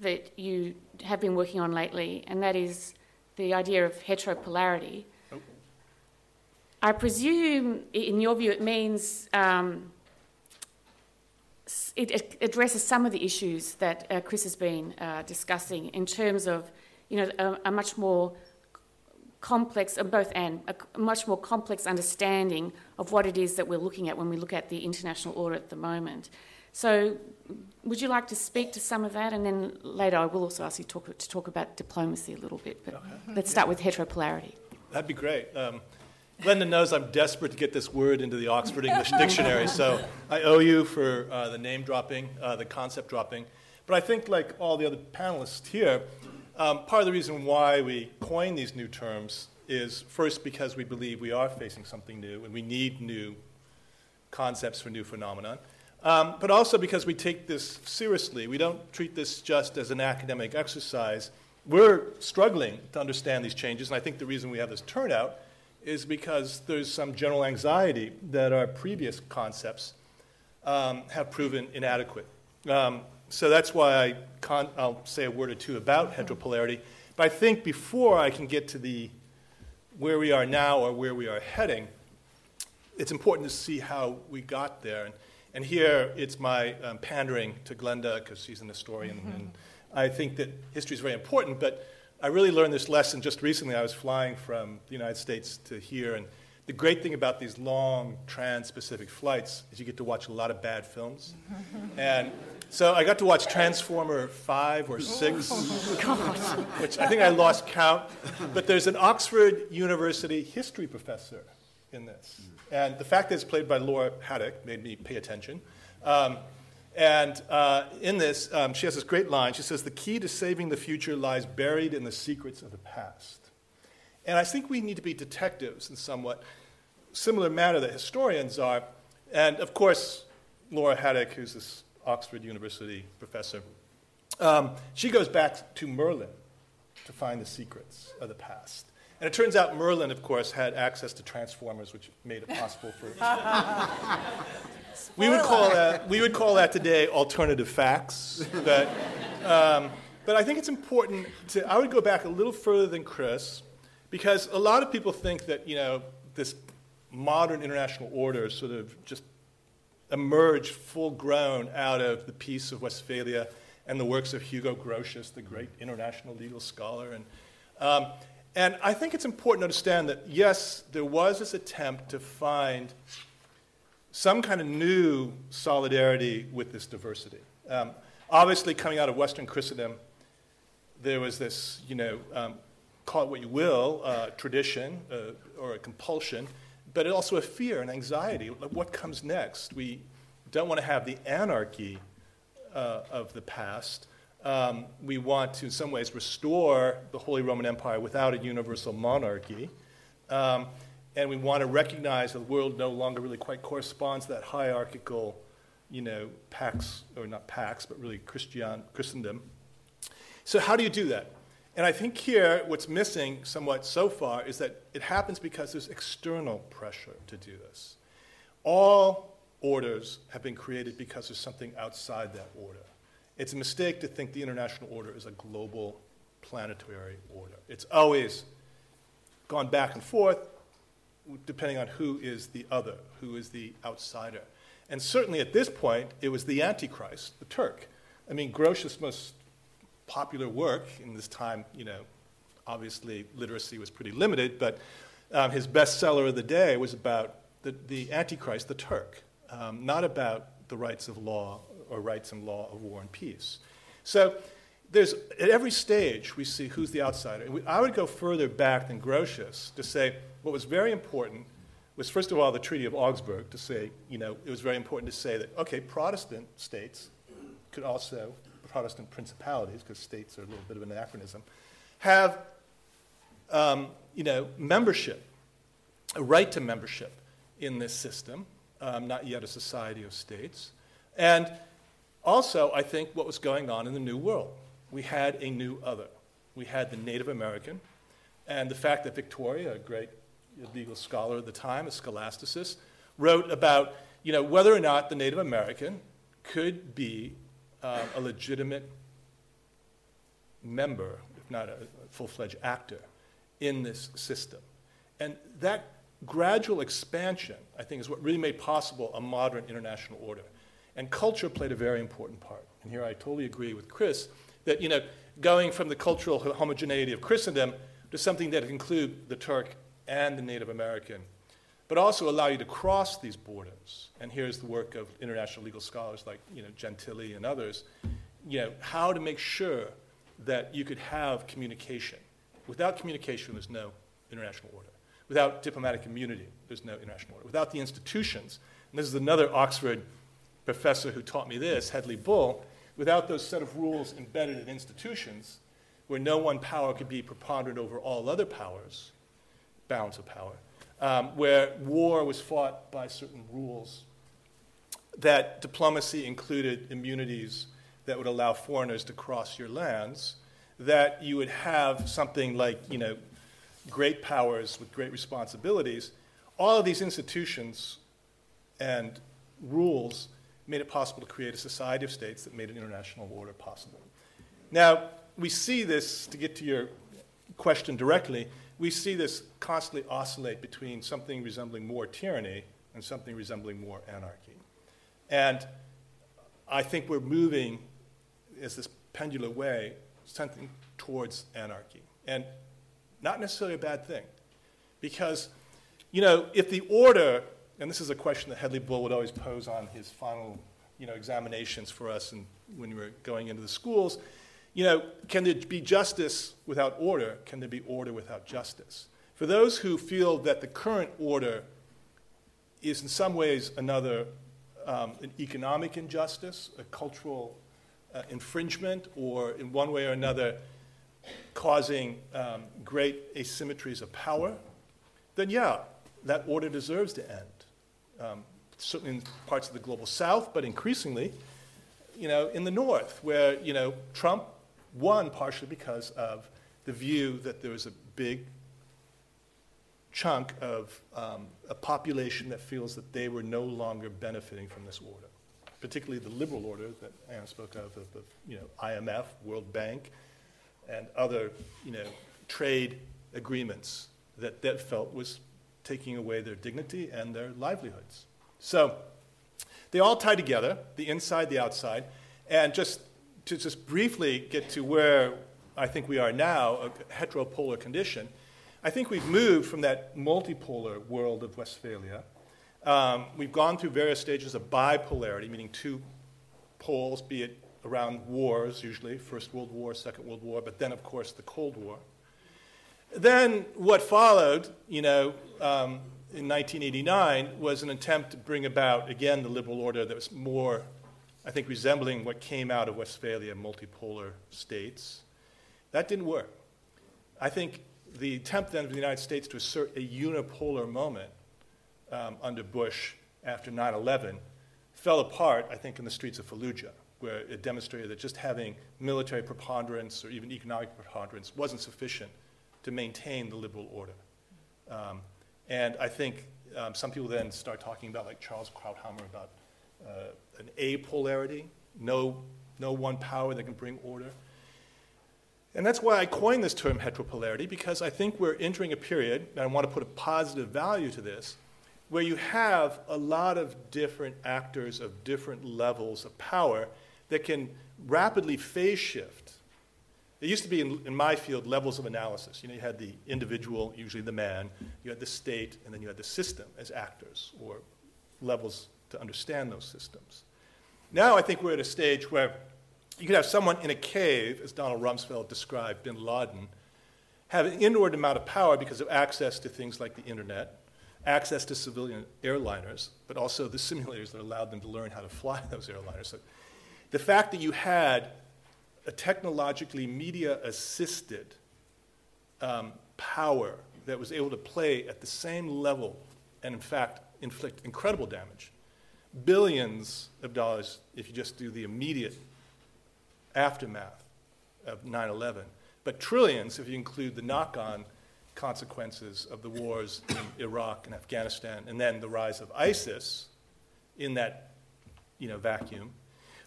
that you have been working on lately, and that is the idea of heteropolarity. Oh. I presume, in your view, it means um, it addresses some of the issues that uh, Chris has been uh, discussing in terms of, you know, a, a much more complex, uh, both and, a much more complex understanding of what it is that we're looking at when we look at the international order at the moment. So, would you like to speak to some of that, and then later I will also ask you to talk, to talk about diplomacy a little bit. But okay. let's start with heteropolarity. That'd be great. Um, Glenda knows I'm desperate to get this word into the Oxford English Dictionary, so I owe you for uh, the name dropping, uh, the concept dropping. But I think, like all the other panelists here, um, part of the reason why we coin these new terms is first because we believe we are facing something new and we need new concepts for new phenomenon. Um, but also because we take this seriously. We don't treat this just as an academic exercise. We're struggling to understand these changes, and I think the reason we have this turnout is because there's some general anxiety that our previous concepts um, have proven inadequate. Um, so that's why I con- I'll say a word or two about heteropolarity. But I think before I can get to the where we are now or where we are heading, it's important to see how we got there. And, and here it's my um, pandering to Glenda because she's an historian, mm-hmm. and I think that history is very important. But I really learned this lesson just recently. I was flying from the United States to here, and the great thing about these long trans-Pacific flights is you get to watch a lot of bad films. and so I got to watch Transformer 5 or 6, which I think I lost count. But there's an Oxford University history professor in this. And the fact that it's played by Laura Haddock made me pay attention. Um, and uh, in this, um, she has this great line. She says, The key to saving the future lies buried in the secrets of the past. And I think we need to be detectives in somewhat similar manner that historians are. And of course, Laura Haddock, who's this Oxford University professor, um, she goes back to Merlin to find the secrets of the past. And it turns out Merlin, of course, had access to transformers, which made it possible for. we would call that we would call that today alternative facts, but um, but I think it's important to. I would go back a little further than Chris, because a lot of people think that you know this modern international order sort of just emerged full grown out of the Peace of Westphalia and the works of Hugo Grotius, the great international legal scholar. And, um, and I think it's important to understand that, yes, there was this attempt to find some kind of new solidarity with this diversity. Um, obviously, coming out of Western Christendom, there was this, you know, um, call it what you will, uh, tradition uh, or a compulsion but also a fear and anxiety. What comes next? We don't want to have the anarchy uh, of the past. Um, we want to, in some ways, restore the Holy Roman Empire without a universal monarchy. Um, and we want to recognize that the world no longer really quite corresponds to that hierarchical, you know, pax, or not pax, but really Christian, Christendom. So, how do you do that? And I think here what's missing somewhat so far is that it happens because there's external pressure to do this. All orders have been created because there's something outside that order. It's a mistake to think the international order is a global planetary order. It's always gone back and forth depending on who is the other, who is the outsider. And certainly at this point, it was the Antichrist, the Turk. I mean, Grotius most popular work in this time, you know, obviously literacy was pretty limited, but um, his bestseller of the day was about the, the Antichrist, the Turk, um, not about the rights of law or rights and law of war and peace. So there's, at every stage, we see who's the outsider. I would go further back than Grotius to say what was very important was, first of all, the Treaty of Augsburg, to say, you know, it was very important to say that, okay, Protestant states could also Protestant principalities, because states are a little bit of an anachronism, have um, you know, membership, a right to membership in this system, um, not yet a society of states. And also, I think what was going on in the New World. We had a new other. We had the Native American, and the fact that Vitoria, a great legal scholar at the time, a scholasticist, wrote about you know, whether or not the Native American could be uh, a legitimate member, if not a full fledged actor, in this system. And that gradual expansion, I think, is what really made possible a modern international order. And culture played a very important part. And here I totally agree with Chris that, you know, going from the cultural homogeneity of Christendom to something that include the Turk and the Native American but also allow you to cross these borders. And here's the work of international legal scholars like you know, Gentili and others, you know, how to make sure that you could have communication. Without communication, there's no international order. Without diplomatic immunity, there's no international order. Without the institutions, and this is another Oxford professor who taught me this, Hedley Bull, without those set of rules embedded in institutions, where no one power could be preponderant over all other powers, balance of power, um, where war was fought by certain rules, that diplomacy included immunities that would allow foreigners to cross your lands, that you would have something like, you know, great powers with great responsibilities. All of these institutions and rules made it possible to create a society of states that made an international order possible. Now, we see this, to get to your question directly, we see this constantly oscillate between something resembling more tyranny and something resembling more anarchy. And I think we're moving, as this pendular way, something towards anarchy. And not necessarily a bad thing. Because, you know, if the order, and this is a question that Hedley Bull would always pose on his final, you know, examinations for us and when we were going into the schools, you know, can there be justice without order? Can there be order without justice? For those who feel that the current order is in some ways another um, an economic injustice, a cultural uh, infringement, or in one way or another causing um, great asymmetries of power, then yeah, that order deserves to end. Um, certainly in parts of the global south, but increasingly, you know, in the north, where you know Trump won partially because of the view that there was a big chunk of um, a population that feels that they were no longer benefiting from this order, particularly the liberal order that Anna spoke of, of the you know, IMF, World Bank, and other you know, trade agreements that that felt was taking away their dignity and their livelihoods. So they all tie together, the inside, the outside, and just to just briefly get to where I think we are now, a heteropolar condition, I think we've moved from that multipolar world of Westphalia. Um, we've gone through various stages of bipolarity, meaning two poles, be it around wars, usually, First World War, Second World War, but then, of course, the Cold War. Then what followed, you know, um, in 1989 was an attempt to bring about, again, the liberal order that was more I think, resembling what came out of Westphalia, multipolar states. That didn't work. I think the attempt then of the United States to assert a unipolar moment um, under Bush after 9 11 fell apart, I think, in the streets of Fallujah, where it demonstrated that just having military preponderance or even economic preponderance wasn't sufficient to maintain the liberal order. Um, and I think um, some people then start talking about, like Charles Krauthammer, about uh, an apolarity, no, no one power that can bring order. And that's why I coined this term heteropolarity, because I think we're entering a period, and I want to put a positive value to this, where you have a lot of different actors of different levels of power that can rapidly phase shift. There used to be, in, in, my field, levels of analysis. You know, you had the individual, usually the man, you had the state, and then you had the system as actors or levels to understand those systems. Now I think we're at a stage where you could have someone in a cave, as Donald Rumsfeld described bin Laden, have an inordinate amount of power because of access to things like the internet, access to civilian airliners, but also the simulators that allowed them to learn how to fly those airliners. So the fact that you had technologically media assisted um, power that was able to play at the same level and, in fact, inflict incredible damage billions of dollars if you just do the immediate aftermath of 9 11, but trillions if you include the knock on consequences of the wars in Iraq and Afghanistan, and then the rise of ISIS in that you know, vacuum.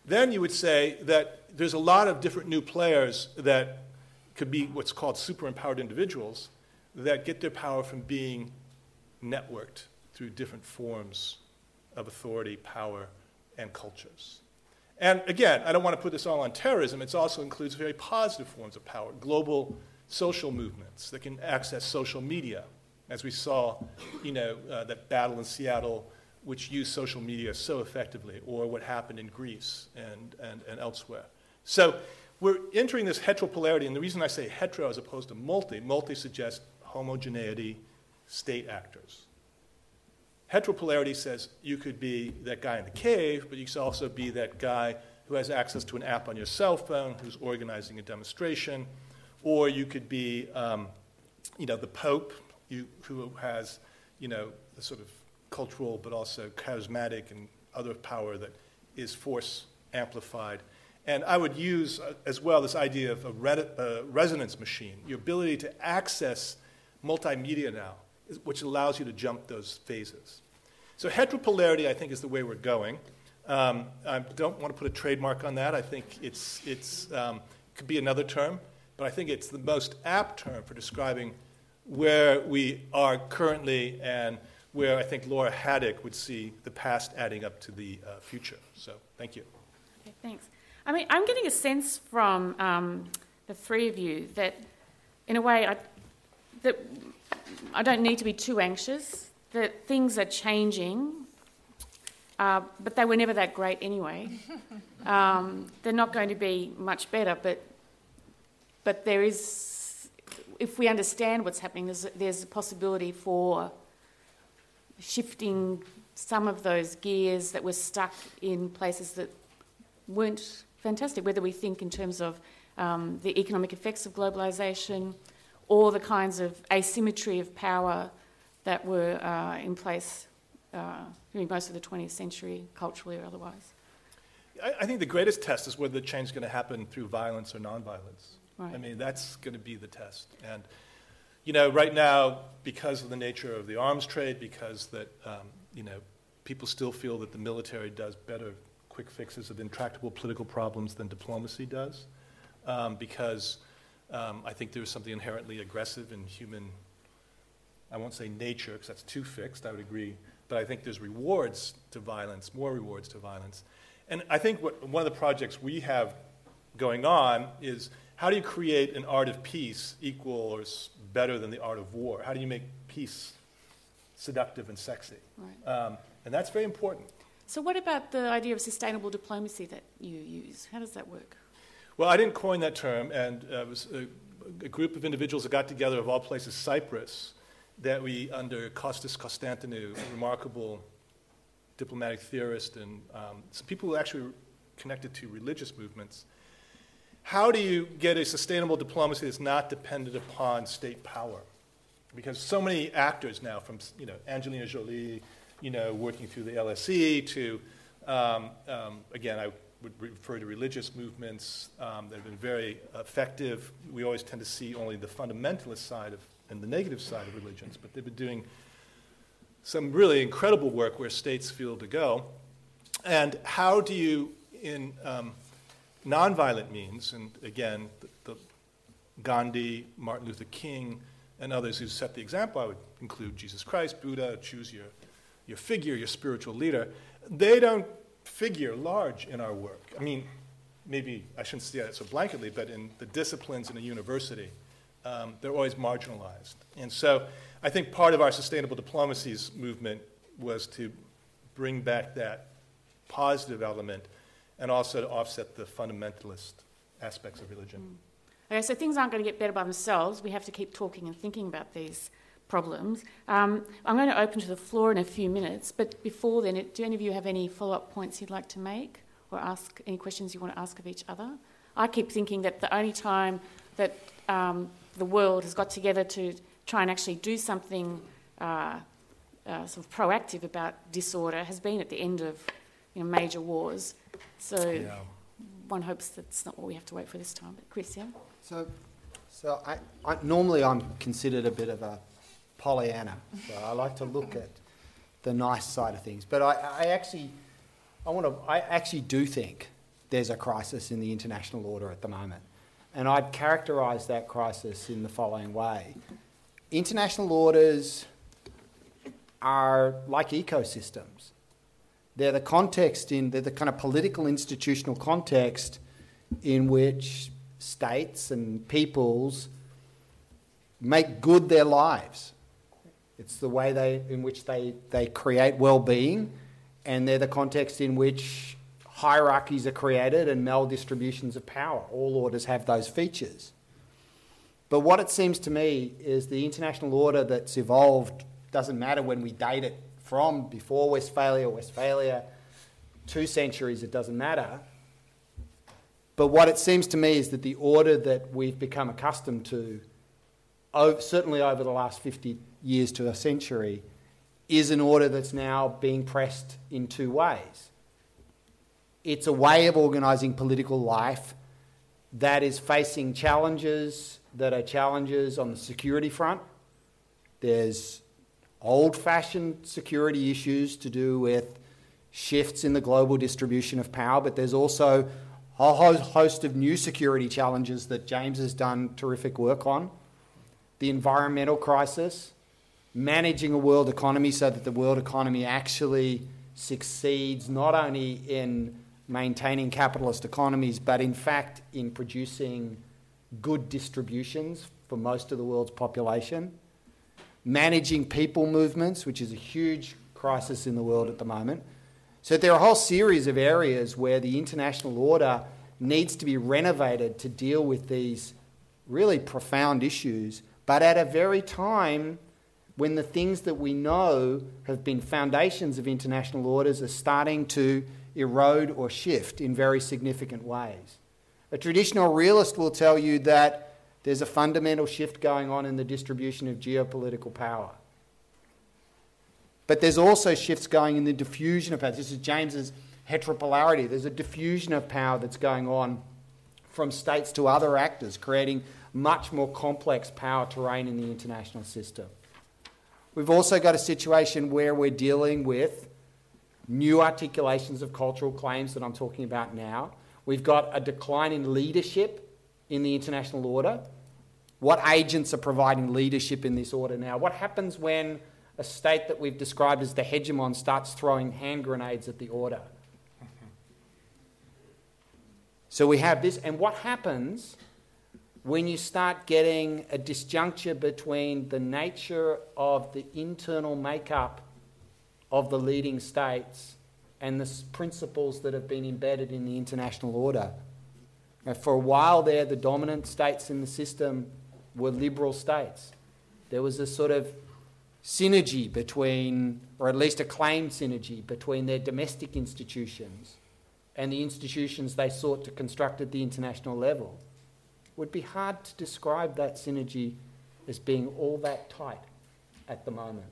Then you would say that there's a lot of different new players that could be what's called super empowered individuals that get their power from being networked through different forms of authority, power, and cultures. And again, I don't want to put this all on terrorism. It also includes very positive forms of power, global social movements that can access social media, as we saw, you know, uh, that battle in Seattle, which use social media so effectively, or what happened in Greece and, and, and elsewhere. So we're entering this heteropolarity, and the reason I say hetero as opposed to multi, multi suggests homogeneity, state actors. Heteropolarity says you could be that guy in the cave, but you could also be that guy who has access to an app on your cell phone, who's organizing a demonstration, or you could be, um, you know, the Pope, you, who has, you know, the sort of cultural but also charismatic and other power that is force amplified. And I would use uh, as well this idea of a re- uh, resonance machine, your ability to access multimedia now, which allows you to jump those phases. So, heteropolarity, I think, is the way we're going. Um, I don't want to put a trademark on that. I think it's, it's um, could be another term, but I think it's the most apt term for describing where we are currently and where I think Laura Haddock would see the past adding up to the uh, future. So, thank you. Okay, thanks. I mean, I'm getting a sense from um, the three of you that, in a way, I, that I don't need to be too anxious. That things are changing, uh, but they were never that great anyway. Um, they're not going to be much better, but but there is, if we understand what's happening, there's there's a possibility for shifting some of those gears that were stuck in places that weren't fantastic, whether we think in terms of um, the economic effects of globalization or the kinds of asymmetry of power that were uh, in place uh, during most of the 20th century, culturally or otherwise. I, I think the greatest test is whether the change is going to happen through violence or nonviolence. Right. I mean, that's going to be the test. And you know, right now, because of the nature of the arms trade, because that um, you know, people still feel that the military does better quick fixes of intractable political problems than diplomacy does, um, because um, I think there's something inherently aggressive in human. I won't say nature, because that's too fixed. I would agree, but I think there's rewards to violence, more rewards to violence, and I think what, one of the projects we have going on is how do you create an art of peace equal or better than the art of war? How do you make peace seductive and sexy? Right. Um, and that's very important. So, what about the idea of sustainable diplomacy that you use? How does that work? Well, I didn't coin that term, and uh, it was a, a, group of individuals that got together, of all places, Cyprus, that we, under Costas Constantinou, a remarkable diplomatic theorist, and um, some people who actually connected to religious movements, how do you get a sustainable diplomacy that's not dependent upon state power? Because so many actors now, from you know Angelina Jolie, you know, working through the LSE to, um, um, again, I would refer to religious movements um, that have been very effective. We always tend to see only the fundamentalist side of and the negative side of religions, but they've been doing some really incredible work where states feel to go. And how do you, in um, nonviolent means, and again, the, the Gandhi, Martin Luther King, and others who set the example, I would include Jesus Christ, Buddha, choose your, your figure, your spiritual leader. They don't figure large in our work. I mean, maybe I shouldn't say that so blanketly, but in the disciplines in a university, um, they're always marginalized. And so I think part of our sustainable diplomacies movement was to bring back that positive element and also to offset the fundamentalist aspects of religion. Mm. Okay, so things aren't going to get better by themselves. We have to keep talking and thinking about these problems. Um, I'm going to open to the floor in a few minutes, but before then, do any of you have any follow up points you'd like to make or ask any questions you want to ask of each other? I keep thinking that the only time that um, the world has got together to try and actually do something uh, uh, sort of proactive about disorder has been at the end of you know, major wars. So yeah. one hopes that's not what we have to wait for this time. But Chris, yeah? So, so I, I, normally I'm considered a bit of a Pollyanna. So I like to look at the nice side of things. But I, I actually, I want to, I actually do think there's a crisis in the international order at the moment. And I'd characterise that crisis in the following way. International orders are like ecosystems. They're the context in, they're the kind of political institutional context in which states and peoples make good their lives. It's the way they, in which they, they create well being, and they're the context in which hierarchies are created and maldistributions of power. All orders have those features. But what it seems to me is the international order that's evolved doesn't matter when we date it from before Westphalia, Westphalia, two centuries, it doesn't matter. But what it seems to me is that the order that we've become accustomed to, certainly over the last 50 years to a century, is an order that's now being pressed in two ways. It's a way of organising political life that is facing challenges that are challenges on the security front. There's old fashioned security issues to do with shifts in the global distribution of power, but there's also a whole host of new security challenges that James has done terrific work on. The environmental crisis, managing a world economy so that the world economy actually succeeds not only in maintaining capitalist economies, but in fact in producing good distributions for most of the world's population. Managing people movements, which is a huge crisis in the world at the moment. So there are a whole series of areas where the international order needs to be renovated to deal with these really profound issues, but at a very time when the things that we know have been foundations of international orders are starting to erode or shift in very significant ways. A traditional realist will tell you that there's a fundamental shift going on in the distribution of geopolitical power. But there's also shifts going in the diffusion of power. This is James's heteropolarity. There's a diffusion of power that's going on from states to other actors, creating much more complex power terrain in the international system. We've also got a situation where we're dealing with new articulations of cultural claims that I'm talking about now. We've got a decline in leadership in the international order. What agents are providing leadership in this order now? What happens when a state that we've described as the hegemon starts throwing hand grenades at the order? So we have this, and what happens when you start getting a disjuncture between the nature of the internal makeup of the leading states and the principles that have been embedded in the international order. For a while there, the dominant states in the system were liberal states. There was a sort of synergy between, or at least a claimed synergy, between their domestic institutions and the institutions they sought to construct at the international level It would be hard to describe that synergy as being all that tight at the moment.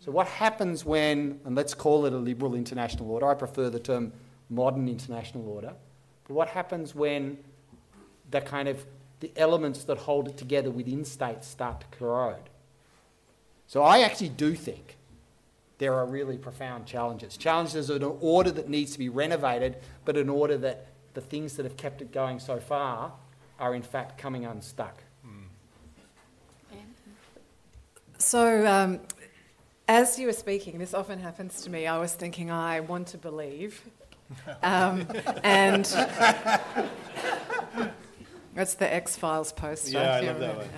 So, what happens when, and let's call it a liberal international order, I prefer the term modern international order, what happens when the kind of the elements that hold it together within states start to corrode? So, I actually do think there are really profound challenges. Challenges of an order that needs to be renovated, but an order that the things that have kept it going so far are in fact coming unstuck. So, um, as you were speaking, this often happens to me. I was thinking, I want to believe. Um, and that's the X Files poster. Yeah, I love that one.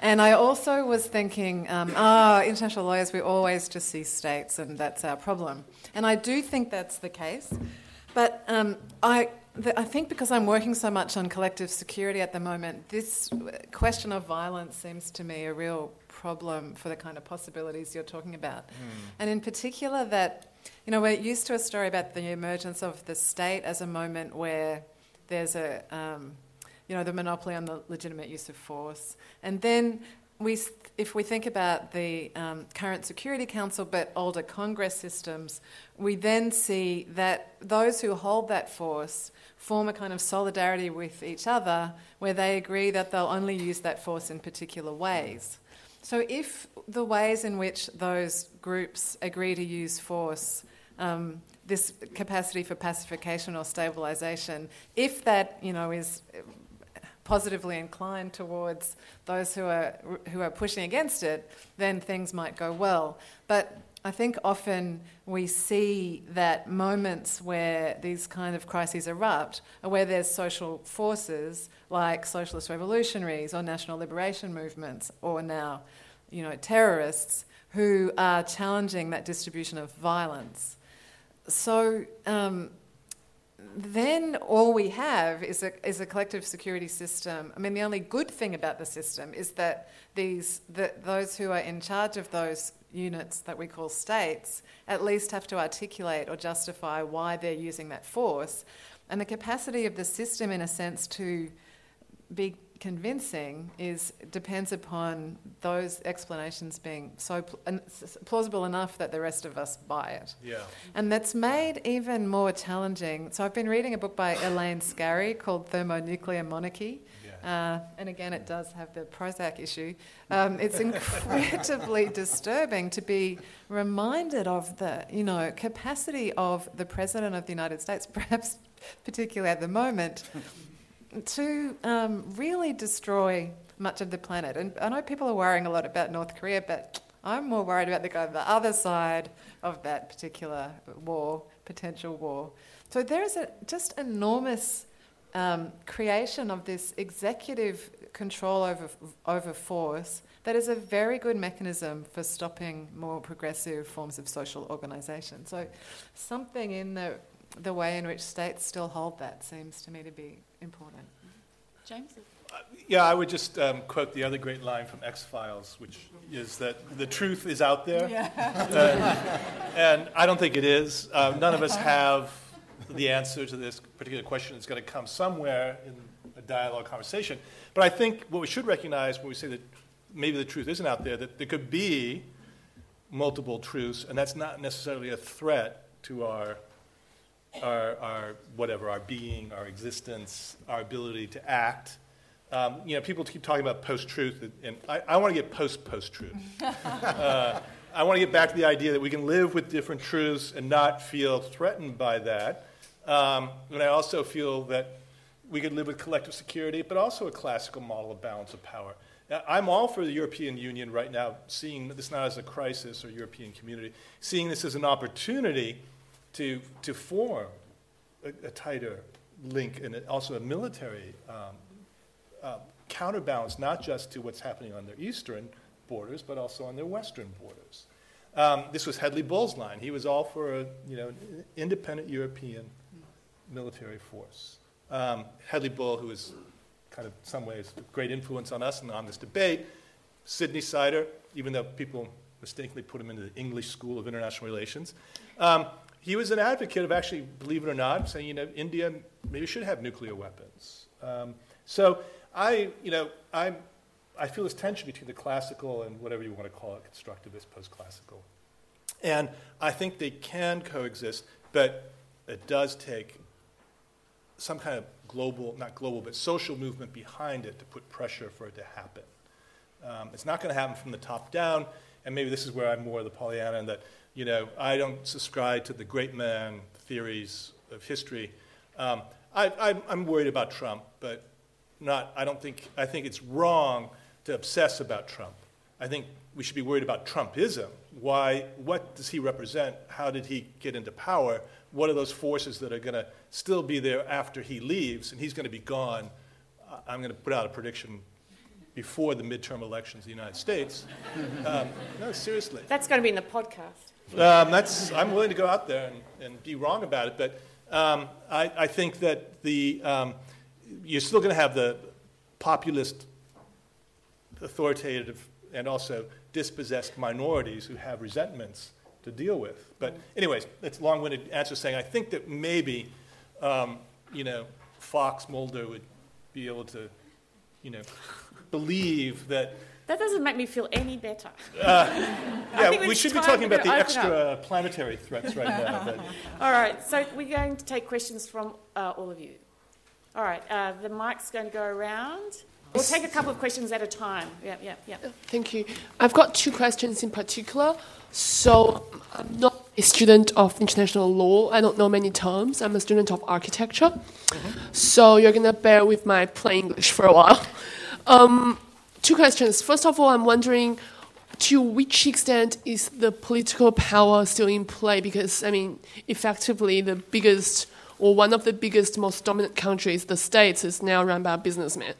And I also was thinking, um, ah, international lawyers, we always just see states, and that's our problem. And I do think that's the case. But um, I I think because I'm working so much on collective security at the moment, this question of violence seems to me a real problem for the kind of possibilities you're talking about. Mm. And in particular, that, you know, we're used to a story about the emergence of the state as a moment where there's a, um, you know, the monopoly on the legitimate use of force. And then we, if we think about the um, current Security Council but older Congress systems, we then see that those who hold that force form a kind of solidarity with each other where they agree that they'll only use that force in particular ways. So, if the ways in which those groups agree to use force, um, this capacity for pacification or stabilisation, if that you know is positively inclined towards those who are who are pushing against it, then things might go well. But I think often we see that moments where these kind of crises erupt are where there's social forces like socialist revolutionaries or national liberation movements or now, you know, terrorists who are challenging that distribution of violence. So um, then all we have is a, is a collective security system. I mean, the only good thing about the system is that these the, those who are in charge of those units that we call states at least have to articulate or justify why they're using that force. And the capacity of the system, in a sense, to be convincing is depends upon those explanations being so pl- plausible enough that the rest of us buy it. Yeah. And that's made even more challenging. So I've been reading a book by Elaine Scarry called Thermonuclear Monarchy. Uh, and again, it does have the Prozac issue. Um, it's incredibly disturbing to be reminded of the, you know, capacity of the President of the United States, perhaps particularly at the moment, to um, really destroy much of the planet. And I know people are worrying a lot about North Korea, but I'm more worried about the guy on the other side of that particular war, potential war. So there is a just enormous um, creation of this executive control over over force that is a very good mechanism for stopping more progressive forms of social organisation. So something in the the way in which states still hold that seems to me to be important. James? Uh, yeah, I would just um, quote the other great line from X Files, which is that the truth is out there. Yeah. uh, and I don't think it is. Uh, none of us have the answer to this particular question. It's going to come somewhere in a dialogue conversation. But I think what we should recognize when we say that maybe the truth isn't out there, that there could be multiple truths, and that's not necessarily a threat to our our, our whatever, our being, our existence, our ability to act. Um, you know, people keep talking about post-truth, and I, I want to get post-post-truth. uh, I want to get back to the idea that we can live with different truths and not feel threatened by that. Um, and I also feel that we could live with collective security, but also a classical model of balance of power. Now, I'm all for the European Union right now, seeing this not as a crisis or European community, seeing this as an opportunity to, to form a, a tighter link and also a military um, uh, counterbalance, not just to what's happening on their eastern borders, but also on their western borders. Um, this was Hedley Bull's line. He was all for a you know, independent European military force. Um, Hedley Bull, who is kind of, in some ways, a great influence on us and on this debate, Sydneysider, even though people mistakenly put him into the English School of International Relations, um, he was an advocate of actually, believe it or not, saying, you know, India maybe should have nuclear weapons. Um, so I, you know, i I feel this tension between the classical and whatever you want to call it, constructivist, post-classical. And I think they can coexist, but it does take some kind of global, not global, but social movement behind it to put pressure for it to happen. Um, it's not going to happen from the top down, and maybe this is where I'm more the Pollyanna, in that you know, I don't subscribe to the great man theories of history. Um, I, am worried about Trump, but not, I don't think, I think it's wrong to obsess about Trump. I think we should be worried about Trumpism. Why, what does he represent? How did he get into power? What are those forces that are going to still be there after he leaves and he's going to be gone? I'm going to put out a prediction before the midterm elections in the United States. Um, no, seriously. That's going to be in the podcast. Um, that's, I'm willing to go out there and, and be wrong about it, but um, I, I, think that the, um, you're still going to have the populist, authoritative, and also dispossessed minorities who have resentments to deal with. But, anyways, that's a long winded answer saying I think that maybe, um, you know, Fox Mulder would be able to, you know, believe that that doesn't make me feel any better. Uh, yeah, we should be talking about the extra up. planetary threats right now. But. All right, so we're going to take questions from uh, all of you. All right, uh, the mic's going to go around. We'll take a couple of questions at a time. Yeah, yeah, yeah. Thank you. I've got two questions in particular. So, I'm not a student of international law. I don't know many terms. I'm a student of architecture. Mm-hmm. So, you're going to bear with my plain English for a while. Um, two questions. First of all, I'm wondering to which extent is the political power still in play? Because, I mean, effectively, the biggest or one of the biggest, most dominant countries, the States, is now run by a businessman.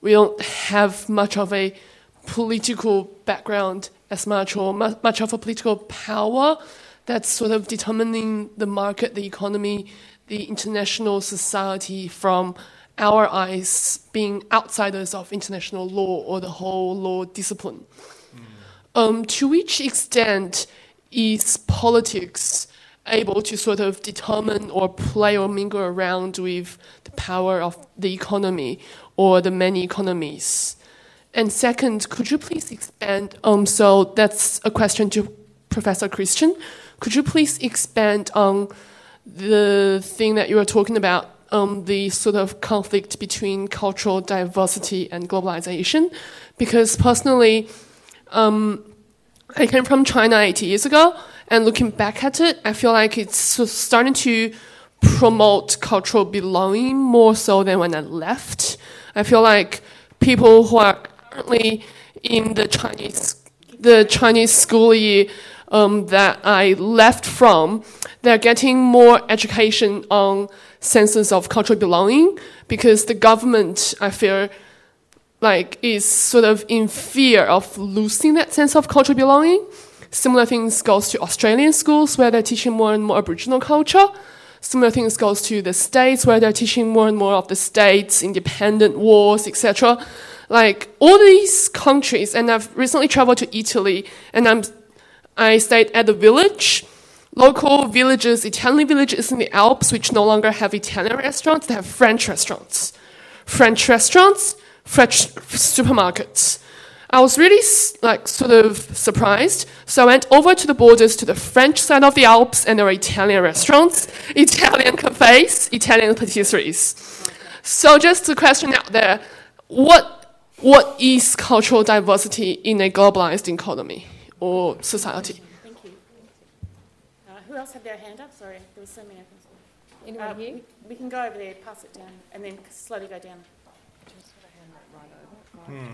We don't have much of a political background as much or much of a political power that's sort of determining the market, the economy, the international society from our eyes being outsiders of international law or the whole law discipline. Mm. Um, to which extent is politics able to sort of determine or play or mingle around with the power of the economy or the many economies? And second, could you please expand? Um, so that's a question to Professor Christian. Could you please expand on the thing that you were talking about, um, the sort of conflict between cultural diversity and globalization? Because personally, um, I came from China 80 years ago, and looking back at it, I feel like it's starting to promote cultural belonging more so than when I left. I feel like people who are currently in the Chinese the Chinese school year um, that I left from, they're getting more education on senses of cultural belonging because the government, I feel, like is sort of in fear of losing that sense of cultural belonging. Similar things goes to Australian schools where they're teaching more and more Aboriginal culture. Similar things goes to the states where they're teaching more and more of the states, independent wars, etc. Like all these countries, and I've recently traveled to Italy, and I'm I stayed at the village. Local villages, Italian villages in the Alps, which no longer have Italian restaurants, they have French restaurants. French restaurants, French supermarkets. I was really like sort of surprised. So I went over to the borders to the French side of the Alps, and there were Italian restaurants, Italian cafes, Italian patisseries. So just a question out there: what what is cultural diversity in a globalized economy? or society. Thank you. Uh, who else had their hand up? Sorry, there were so many. Anyone uh, here? We, we, can go over there, pass it down, and then slowly go down. Hmm.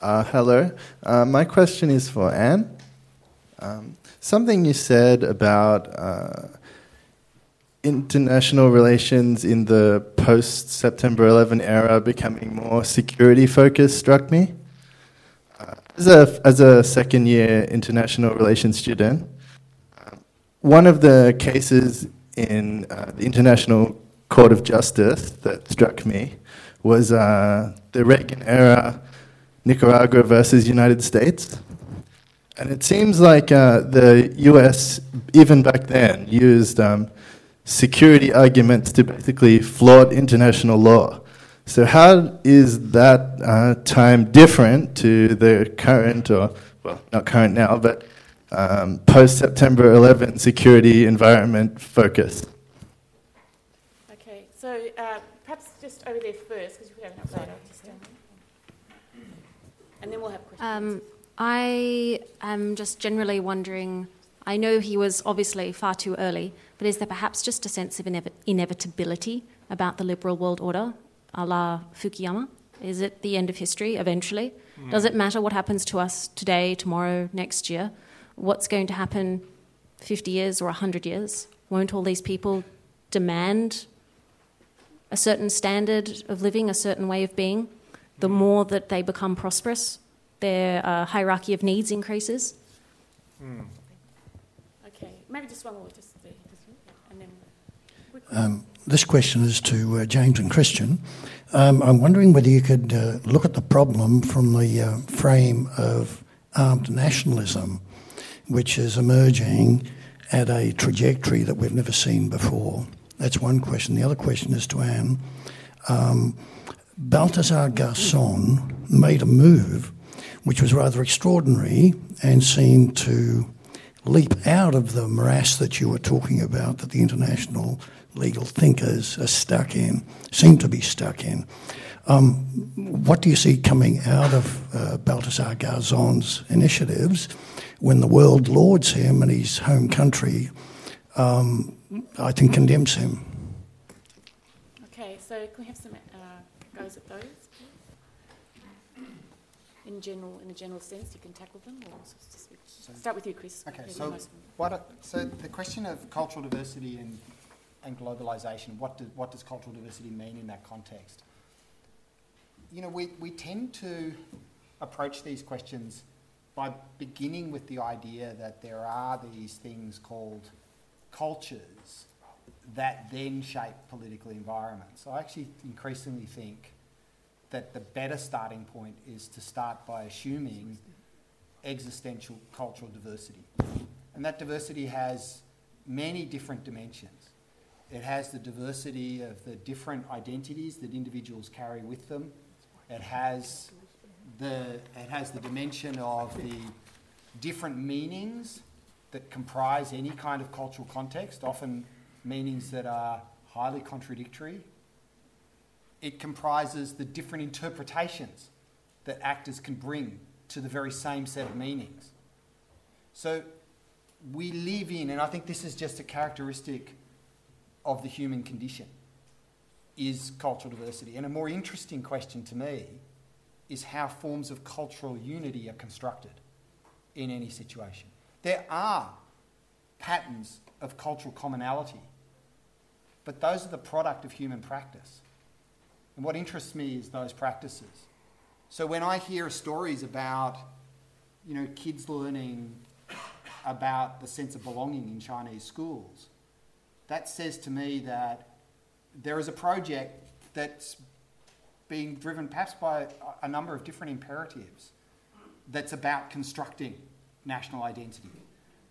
Uh, hello. Uh, my question is for Anne. Um, something you said about uh, international relations in the post September 11 era becoming more security focused struck me. Uh, as, a, as a second year international relations student, uh, one of the cases in uh, the International Court of Justice that struck me was uh, the Reagan era Nicaragua versus United States. And it seems like uh, the US, even back then, used um, security arguments to basically flout international law. So, how is that uh, time different to the current, or, well, not current now, but um, post September 11 security environment focus? Okay, so uh, perhaps just over there first, because we have an update. And then we'll have questions. Um, I am just generally wondering I know he was obviously far too early, but is there perhaps just a sense of inevitability about the liberal world order, a la Fukuyama? Is it the end of history eventually? Mm. Does it matter what happens to us today, tomorrow, next year? What's going to happen 50 years or 100 years? Won't all these people demand a certain standard of living, a certain way of being? The hmm. more that they become prosperous, their uh, hierarchy of needs increases. Mm. Maybe just one more, just there, and then. Um, this question is to uh, James and Christian. Um, I'm wondering whether you could uh, look at the problem from the uh, frame of armed nationalism, which is emerging at a trajectory that we've never seen before. That's one question. The other question is to Anne. Um, Baltasar Garzon made a move which was rather extraordinary and seemed to leap out of the morass that you were talking about that the international legal thinkers are stuck in, seem to be stuck in. Um, what do you see coming out of uh, Baltasar Garzon's initiatives when the world lauds him and his home country, um, I think, condemns him? Okay, so can we have some uh, goes at those? In general, in a general sense, you can tackle them, or Start with you, Chris. Okay, so, what, so the question of cultural diversity and, and globalisation, what, do, what does cultural diversity mean in that context? You know, we, we tend to approach these questions by beginning with the idea that there are these things called cultures that then shape political environments. I actually increasingly think that the better starting point is to start by assuming existential cultural diversity. And that diversity has many different dimensions. It has the diversity of the different identities that individuals carry with them. It has the, it has the dimension of the different meanings that comprise any kind of cultural context, often meanings that are highly contradictory. It comprises the different interpretations that actors can bring to the very same set of meanings. So we live in, and I think this is just a characteristic of the human condition, is cultural diversity. And a more interesting question to me is how forms of cultural unity are constructed in any situation. There are patterns of cultural commonality, but those are the product of human practice. And what interests me is those practices. So when I hear stories about, you know, kids learning about the sense of belonging in Chinese schools, that says to me that there is a project that's being driven perhaps by a number of different imperatives that's about constructing national identity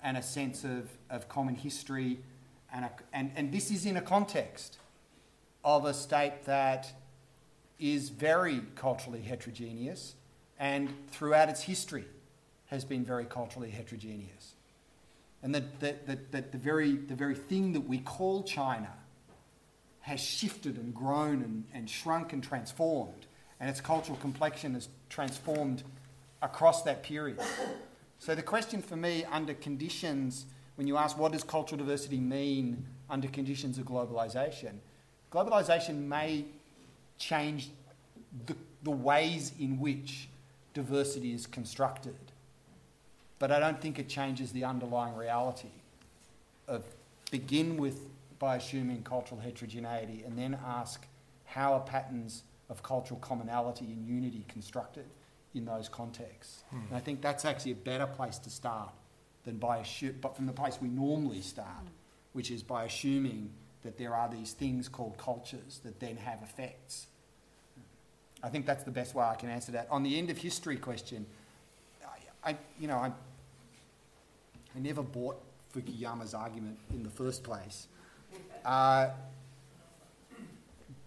and a sense of, of common history. And, a, and, and this is in a context of a state that is very culturally heterogeneous and throughout its history has been very culturally heterogeneous. And that, that, that, that the, very, the very thing that we call China has shifted and grown and, and shrunk and transformed, and its cultural complexion has transformed across that period. So, the question for me, under conditions, when you ask what does cultural diversity mean under conditions of globalisation, globalisation may change the, the ways in which diversity is constructed but I don't think it changes the underlying reality of begin with by assuming cultural heterogeneity and then ask how are patterns of cultural commonality and unity constructed in those contexts. Hmm. And I think that's actually a better place to start than by assu- but from the place we normally start, which is by assuming that there are these things called cultures that then have effects. I think that's the best way I can answer that. On the end of history question, I, I you know, I I never bought Fukuyama's argument in the first place. Uh,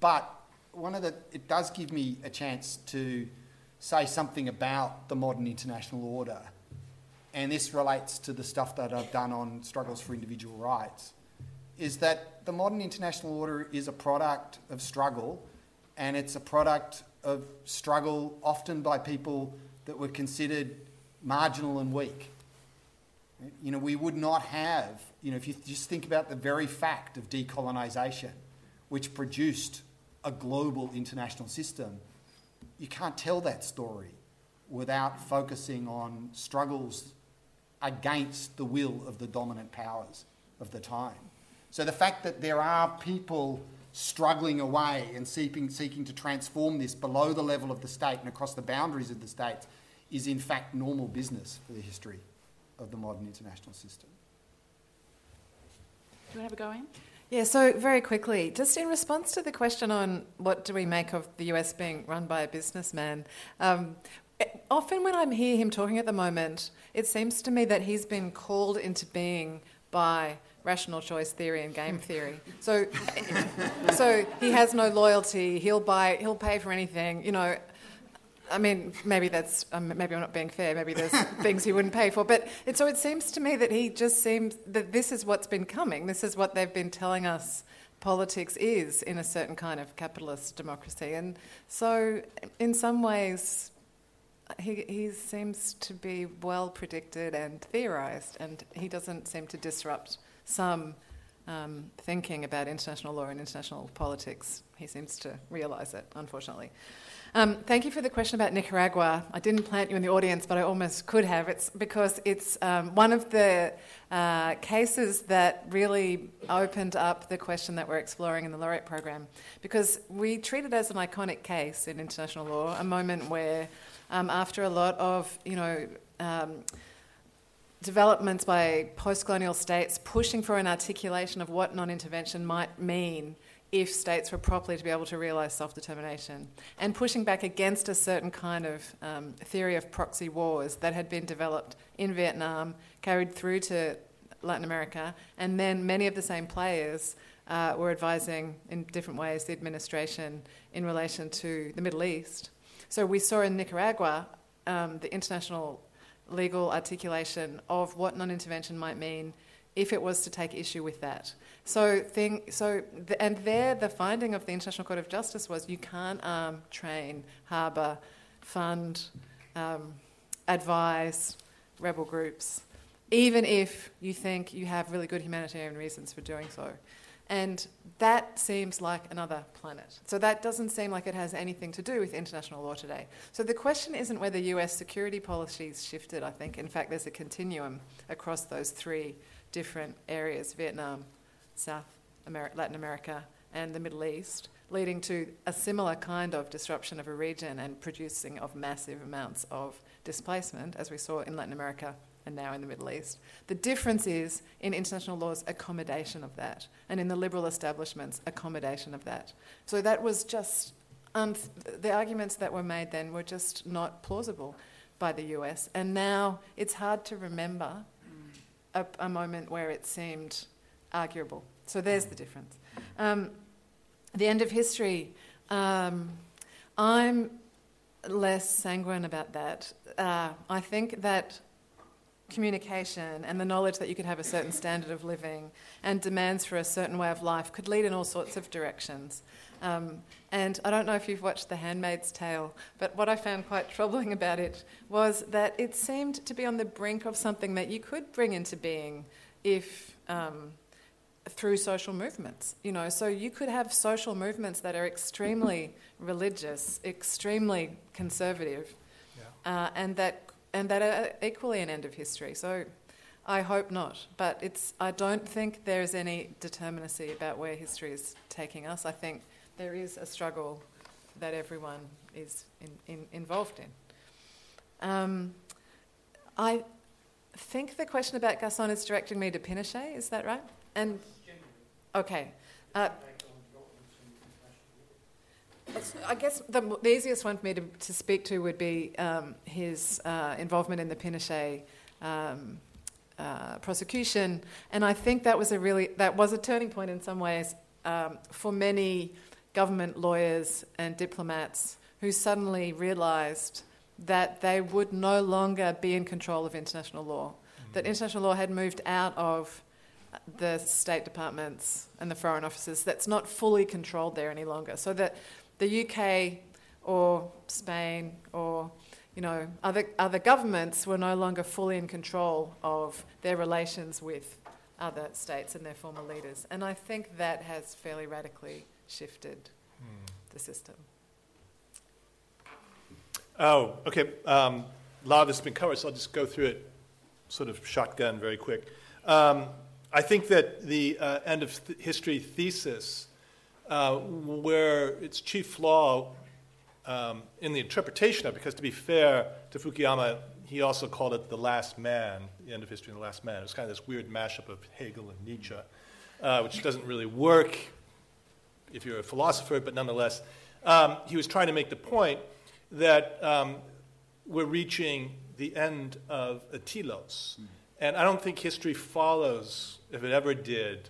but one of the, it does give me a chance to say something about the modern international order. And this relates to the stuff that I've done on struggles for individual rights. Is that the modern international order is a product of struggle, and it's a product of struggle often by people that were considered marginal and weak. You know, we would not have, you know, if you just think about the very fact of decolonisation, which produced a global international system, you can't tell that story without focusing on struggles against the will of the dominant powers of the time. So the fact that there are people struggling away and seeking, seeking to transform this below the level of the state and across the boundaries of the state is in fact normal business for the history of the modern international system. Do you want to have a go in? Yeah, so very quickly, just in response to the question on what do we make of the US being run by a businessman, um, often when I hear him talking at the moment, it seems to me that he's been called into being by rational choice theory and game theory. So, so he has no loyalty. He'll buy. He'll pay for anything. You know, I mean, maybe that's um, maybe I'm not being fair. Maybe there's things he wouldn't pay for, but it, so it seems to me that he just seems that this is what's been coming. This is what they've been telling us politics is in a certain kind of capitalist democracy, and so in some ways, he he seems to be well predicted and theorised, and he doesn't seem to disrupt some. Um, thinking about international law and international politics, he seems to realise it, unfortunately. Um, thank you for the question about Nicaragua. I didn't plant you in the audience, but I almost could have. It's because it's um, one of the uh, cases that really opened up the question that we're exploring in the laureate program. Because we treat it as an iconic case in international law, a moment where, um, after a lot of, you know, um, developments by post colonial states pushing for an articulation of what non intervention might mean if states were properly to be able to realise self determination, and pushing back against a certain kind of um, theory of proxy wars that had been developed in Vietnam, carried through to Latin America, and then many of the same players uh, were advising in different ways the administration in relation to the Middle East. So we saw in Nicaragua um, the international legal articulation of what non intervention might mean if it was to take issue with that. So, thing, so the, and there the finding of the International Court of Justice was you can't arm, um, train, harbour, fund, um, advise rebel groups, even if you think you have really good humanitarian reasons for doing so. And that seems like another planet. So that doesn't seem like it has anything to do with international law today. So the question isn't whether US security policies shifted, I think. In fact, there's a continuum across those three different areas Vietnam, South America, Latin America, and the Middle East, leading to a similar kind of disruption of a region and producing of massive amounts of displacement, as we saw in Latin America and now in the Middle East. The difference is in international law's accommodation of that, and in the liberal establishment's accommodation of that. So that was just, um, the arguments that were made then were just not plausible by the US. And now it's hard to remember a, a moment where it seemed arguable. So there's the difference. Um, the end of history. Um, I'm less sanguine about that. Uh, I think that communication and the knowledge that you could have a certain standard of living and demands for a certain way of life could lead in all sorts of directions. Um, and I don't know if you've watched The Handmaid's Tale, but what I found quite troubling about it was that it seemed to be on the brink of something that you could bring into being if. Um, through social movements, you know, so you could have social movements that are extremely religious, extremely conservative, yeah. uh, and that and that are equally an end of history. So I hope not, but it's I don't think there's any determinacy about where history is taking us. I think there is a struggle that everyone is in, in, involved in. Um, I think the question about Garzon is directing me to Pinochet, is that right? And okay. Uh, I guess the, the, easiest one for me to, to speak to would be um, his uh, involvement in the Pinochet um, uh, prosecution, and I think that was a really that was a turning point in some ways um, for many government lawyers and diplomats who suddenly realised that they would no longer be in control of international law, mm-hmm. that international law had moved out of the State departments and the foreign offices. That's not fully controlled there any longer. So that the UK or Spain or you know other other governments were no longer fully in control of their relations with other states and their former leaders. And I think that has fairly radically shifted hmm. the system. Oh, okay. Um, a lot of this has been covered, so I'll just go through it sort of shotgun very quick. Um, I think that the uh, end of th- history thesis, uh, where its chief flaw um, in the interpretation of because to be fair to Fukuyama, he also called it the last man, the end of history and the last man. It was kind of this weird mashup of Hegel and Nietzsche, uh, which doesn't really work if you're a philosopher, but nonetheless, um, he was trying to make the point that um, we're reaching the end of a telos. Mm. And I don't think history follows, if it ever did,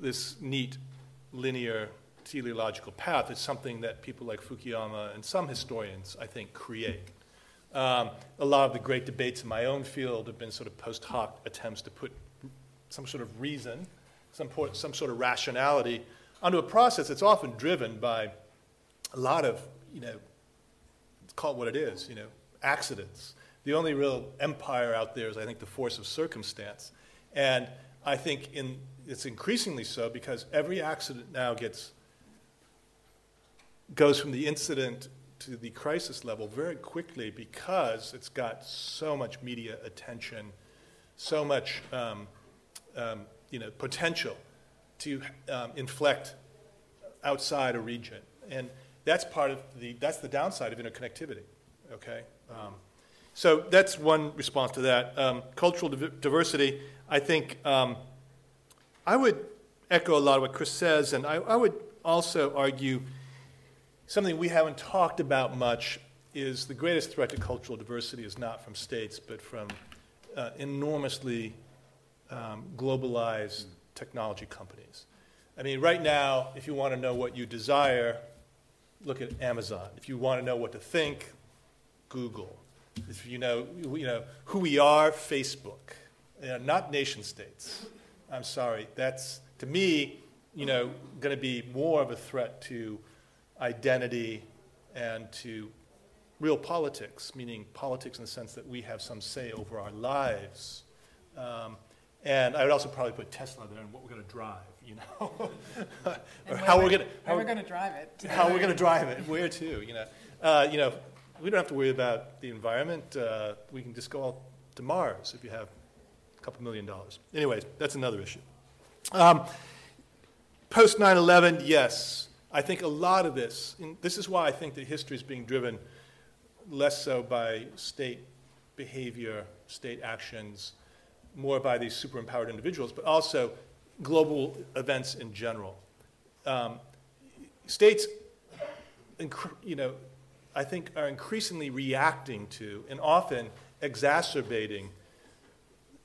this neat linear teleological path. It's something that people like Fukuyama and some historians, I think, create. Um, a lot of the great debates in my own field have been sort of post hoc attempts to put some sort of reason, some, some sort of rationality onto a process that's often driven by a lot of, you know, call it what it is, you know, accidents. The only real empire out there is, I think, the force of circumstance. And I think in, it's increasingly so because every accident now gets goes from the incident to the crisis level very quickly because it's got so much media attention, so much um, um, you know, potential to um, inflect outside a region. And that's part of the, that's the downside of interconnectivity, okay? So that's one response to that. Um, cultural div- diversity, I think um, I would echo a lot of what Chris says, and I, I would also argue something we haven't talked about much is the greatest threat to cultural diversity is not from states, but from uh, enormously um, globalized technology companies. I mean, right now, if you want to know what you desire, look at Amazon. If you want to know what to think, Google. If you know, you know who we are, Facebook. You know, not nation states. I'm sorry. That's, to me, you know, going to be more of a threat to identity and to real politics, meaning politics in the sense that we have some say over our lives. Um, and I would also probably put Tesla there and what we're going to drive, you know, or how we're going to how we're going to drive it, how we're going to drive it, where to, you know, uh, you know, we don't have to worry about the environment. Uh, we can just go out to Mars if you have a couple million dollars. Anyways, that's another issue. Um, Post 9 11, yes. I think a lot of this, this is why I think that history is being driven less so by state behavior, state actions, more by these super empowered individuals, but also global events in general. Um, states, you know, I think are increasingly reacting to and often exacerbating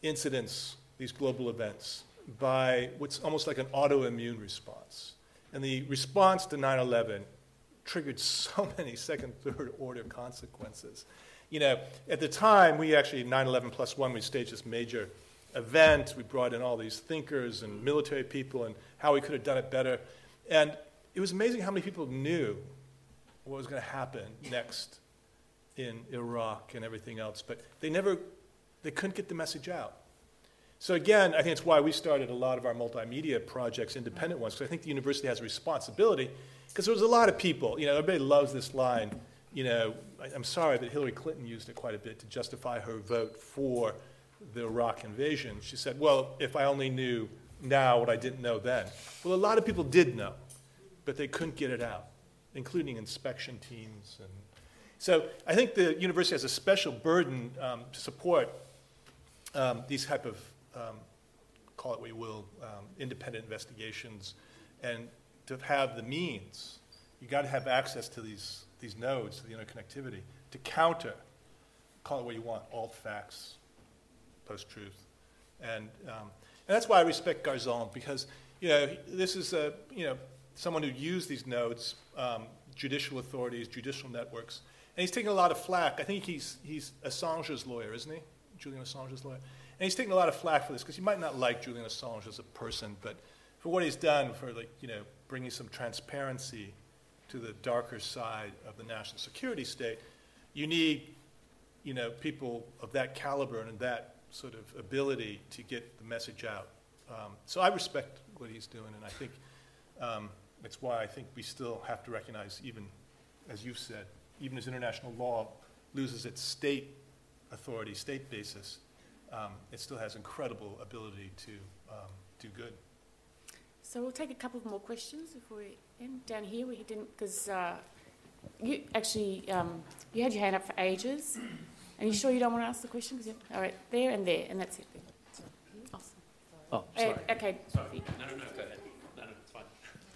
incidents, these global events, by what's almost like an autoimmune response. And the response to 9 11 triggered so many second, third order consequences. You know, at the time, we actually, 9 11 plus one, we staged this major event. We brought in all these thinkers and military people and how we could have done it better. And it was amazing how many people knew what was going to happen next in Iraq and everything else, but they never, they couldn't get the message out. So again, I think it's why we started a lot of our multimedia projects, independent ones, because I think the university has a responsibility, because there was a lot of people, you know, everybody loves this line, you know, I, I'm sorry, but Hillary Clinton used it quite a bit to justify her vote for the Iraq invasion. She said, well, if I only knew now what I didn't know then. Well, a lot of people did know, but they couldn't get it out, including inspection teams. And so I think the university has a special burden um, to support um, these type of um, call it what you will, um, independent investigations, and to have the means, you got to have access to these, these nodes, to the interconnectivity, to counter, call it what you want, alt facts, post truth. And, um, and that's why I respect Garzon, because you know, this is a, you know, someone who used these nodes, um, judicial authorities, judicial networks, and he's taking a lot of flack. I think he's, he's Assange's lawyer, isn't he? Julian Assange's lawyer. And he's taking a lot of flack for this because you might not like Julian Assange as a person, but for what he's done for like you know bringing some transparency to the darker side of the national security state, you need you know people of that caliber and that sort of ability to get the message out. Um, so I respect what he's doing, and I think um, that's why I think we still have to recognize, even as you've said, even as international law loses its state authority, state basis, um, it still has incredible ability to um, do good. So we'll take a couple of more questions before we end. Down here, we didn't, because uh, you actually, um, you had your hand up for ages. Are you sure you don't want to ask the question? Cause all right, there and there, and that's it. Awesome. Oh, sorry. Uh, okay. Sorry. No, no, no, go ahead. No, no, it's fine.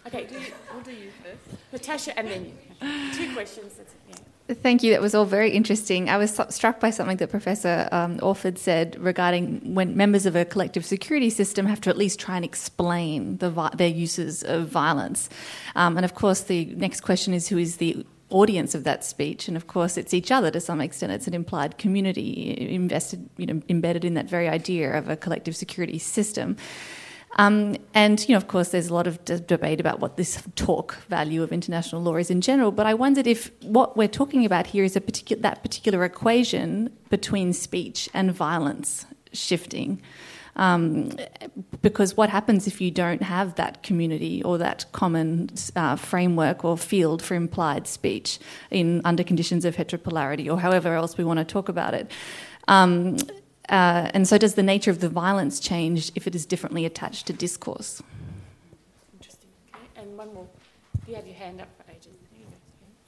Okay, do you, we'll do you first. Natasha, and then you. Two questions, that's yeah. Thank you. That was all very interesting. I was struck by something that Professor um, Orford said regarding when members of a collective security system have to at least try and explain the, their uses of violence. Um, and of course, the next question is who is the audience of that speech? And of course, it's each other to some extent. It's an implied community invested, you know, embedded in that very idea of a collective security system. Um, and, you know, of course, there's a lot of d- debate about what this talk value of international law is in general. But I wondered if what we're talking about here is a that particular equation between speech and violence shifting. Um, because what happens if you don't have that community or that common uh, framework or field for implied speech in under conditions of heteropolarity or however else we want to talk about it? Um, uh, and so, does the nature of the violence change if it is differently attached to discourse? Interesting. Okay. And one more. You have your hand up for ages.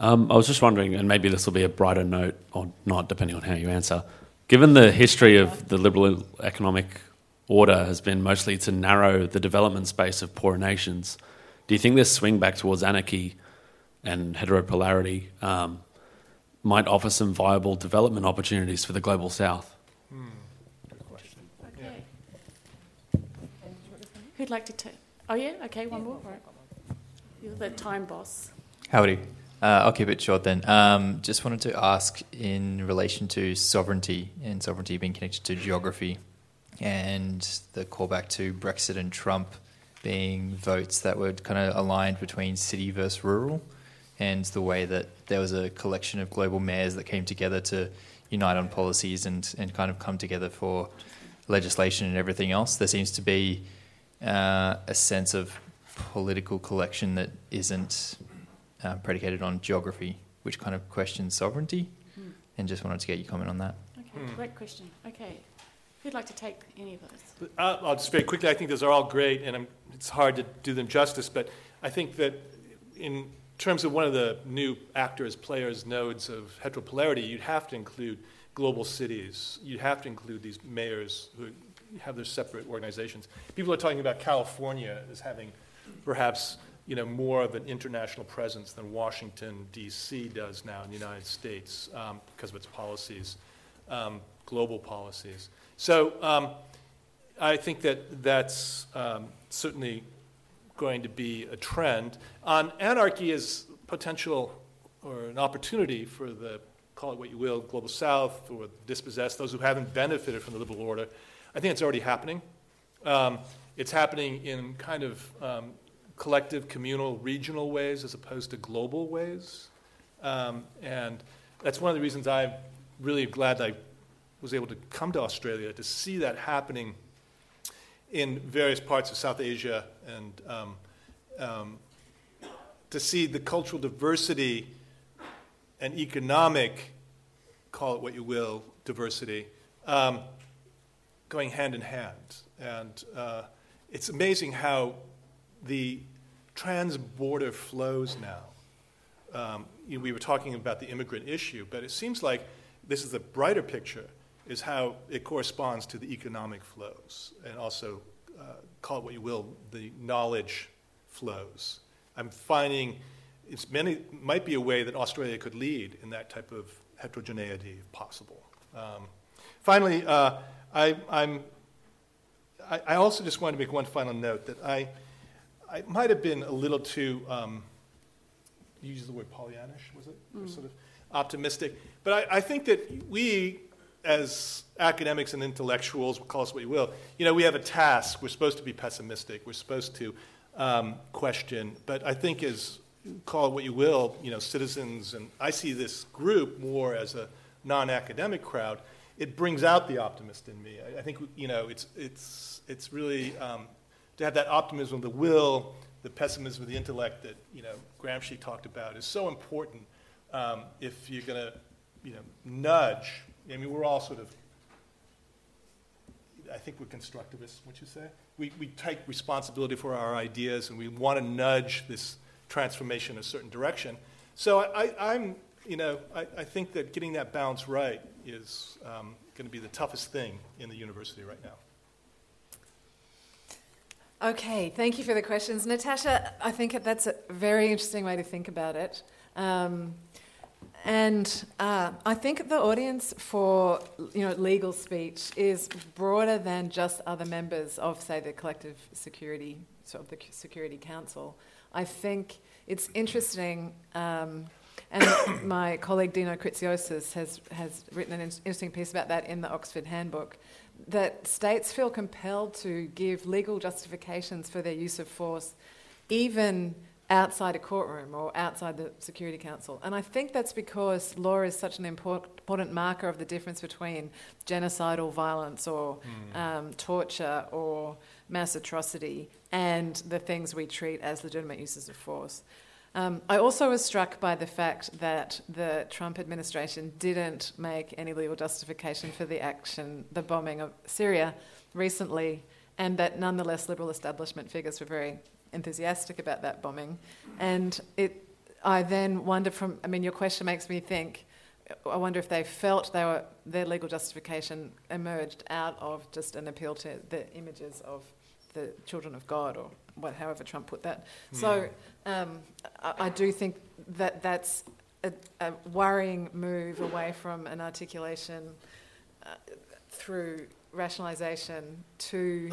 Um, I was just wondering, and maybe this will be a brighter note or not, depending on how you answer. Given the history of the liberal economic order has been mostly to narrow the development space of poorer nations, do you think this swing back towards anarchy and heteropolarity um, might offer some viable development opportunities for the global south? Hmm. Good question. Okay. Who'd like to take? Oh, yeah? Okay, one more. All right. You're the time boss. Howdy. Uh, I'll keep it short then. Um, just wanted to ask in relation to sovereignty and sovereignty being connected to geography and the callback to Brexit and Trump being votes that were kind of aligned between city versus rural and the way that there was a collection of global mayors that came together to unite on policies and, and kind of come together for legislation and everything else. There seems to be uh, a sense of political collection that isn't uh, predicated on geography, which kind of questions sovereignty. Hmm. And just wanted to get your comment on that. Okay, Hmm. great question. Okay. Who'd like to take any of those? Uh, I'll just very quickly, I think those are all great, and I'm, it's hard to do them justice, but I think that in terms of one of the new actors, players, nodes of heteropolarity, you'd have to include global cities. You'd have to include these mayors who have their separate organizations. People are talking about California as having perhaps you know, more of an international presence than Washington, D.C. does now in the United States um, because of its policies, um, global policies. So um, I think that that's um, certainly going to be a trend. On anarchy as potential or an opportunity for the, call it what you will, global south or dispossessed, those who haven't benefited from the liberal order, I think it's already happening. Um, it's happening in kind of um, collective, communal, regional ways as opposed to global ways. Um, and that's one of the reasons I'm really glad I was able to come to Australia to see that happening in various parts of South Asia and um, um, to see the cultural diversity and economic, call it what you will, diversity, um, going hand in hand. And uh, it's amazing how the trans-border flows now. Um, you know, we were talking about the immigrant issue, but it seems like this is a brighter picture, is how it corresponds to the economic flows, and also, uh, call it what you will, the knowledge flows. I'm finding it's many, might be a way that Australia could lead in that type of heterogeneity, if possible. Um, finally, uh, I, I'm, I, I also just want to make one final note that I, I might have been a little too, um, you used the word Pollyannish, was it? Or Mm. sort of optimistic. But I, I think that we, as academics and intellectuals, call us what you will, you know, we have a task. We're supposed to be pessimistic. We're supposed to um, question. But I think as, call it what you will, you know, citizens, and I see this group more as a non-academic crowd, it brings out the optimist in me. I, I think, you know, it's, it's, it's really um, to have that optimism of the will, the pessimism of the intellect that, you know, Gramsci talked about is so important um, if you're going to, you know, nudge. I mean, we're all sort of, I think we're constructivists, would you say? We, we take responsibility for our ideas and we want to nudge this transformation in a certain direction. So I, am you know, I, I, think that getting that balance right is um, going to be the toughest thing in the university right now. Okay, thank you for the questions. Natasha, I think that's a very interesting way to think about it. Um, and uh, I think the audience for you know legal speech is broader than just other members of, say, the collective security, so of the Security Council. I think it's interesting, um, and my colleague Dino Kritsiotis has has written an interesting piece about that in the Oxford Handbook. That states feel compelled to give legal justifications for their use of force, even outside a courtroom or outside the Security Council. And I think that's because law is such an important marker of the difference between genocidal violence or mm. um, torture or mass atrocity and the things we treat as legitimate uses of force. Um, I also was struck by the fact that the Trump administration didn't make any legal justification for the action, the bombing of Syria recently, and that nonetheless liberal establishment figures were very enthusiastic about that bombing. And it, I then wonder from, I mean, your question makes me think, I wonder if they felt they were, their legal justification emerged out of just an appeal to the images of the children of God or what, however Trump put that. Mm. So um, I, I, do think that that's a, a, worrying move away from an articulation uh, through rationalisation to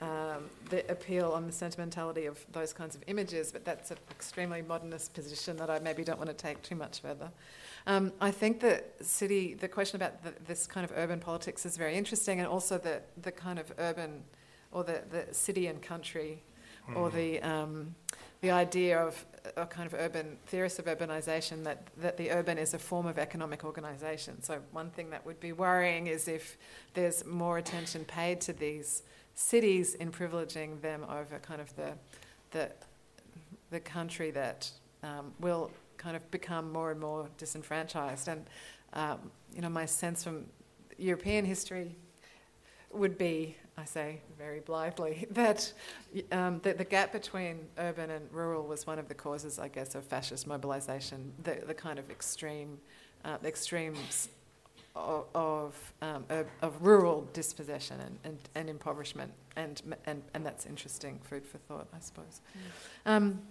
um, the appeal on the sentimentality of those kinds of images, but that's an extremely modernist position that I maybe don't want to take too much further. Um, I think that city, the question about the, this kind of urban politics is very interesting, and also the, the kind of urban or the, the city and country, mm. or the, um, the idea of a kind of urban theorists of urbanisation that, that the urban is a form of economic organisation. So, one thing that would be worrying is if there's more attention paid to these cities in privileging them over kind of the, the, the country that um, will kind of become more and more disenfranchised. And, um, you know, my sense from European history would be, I say very blithely, that um, the, the, gap between urban and rural was one of the causes, I guess, of fascist mobilisation, the, the kind of extreme, uh, extremes of, of, um, of, of rural dispossession and, and, and, impoverishment, and, and, and that's interesting food for thought, I suppose. Mm. Um,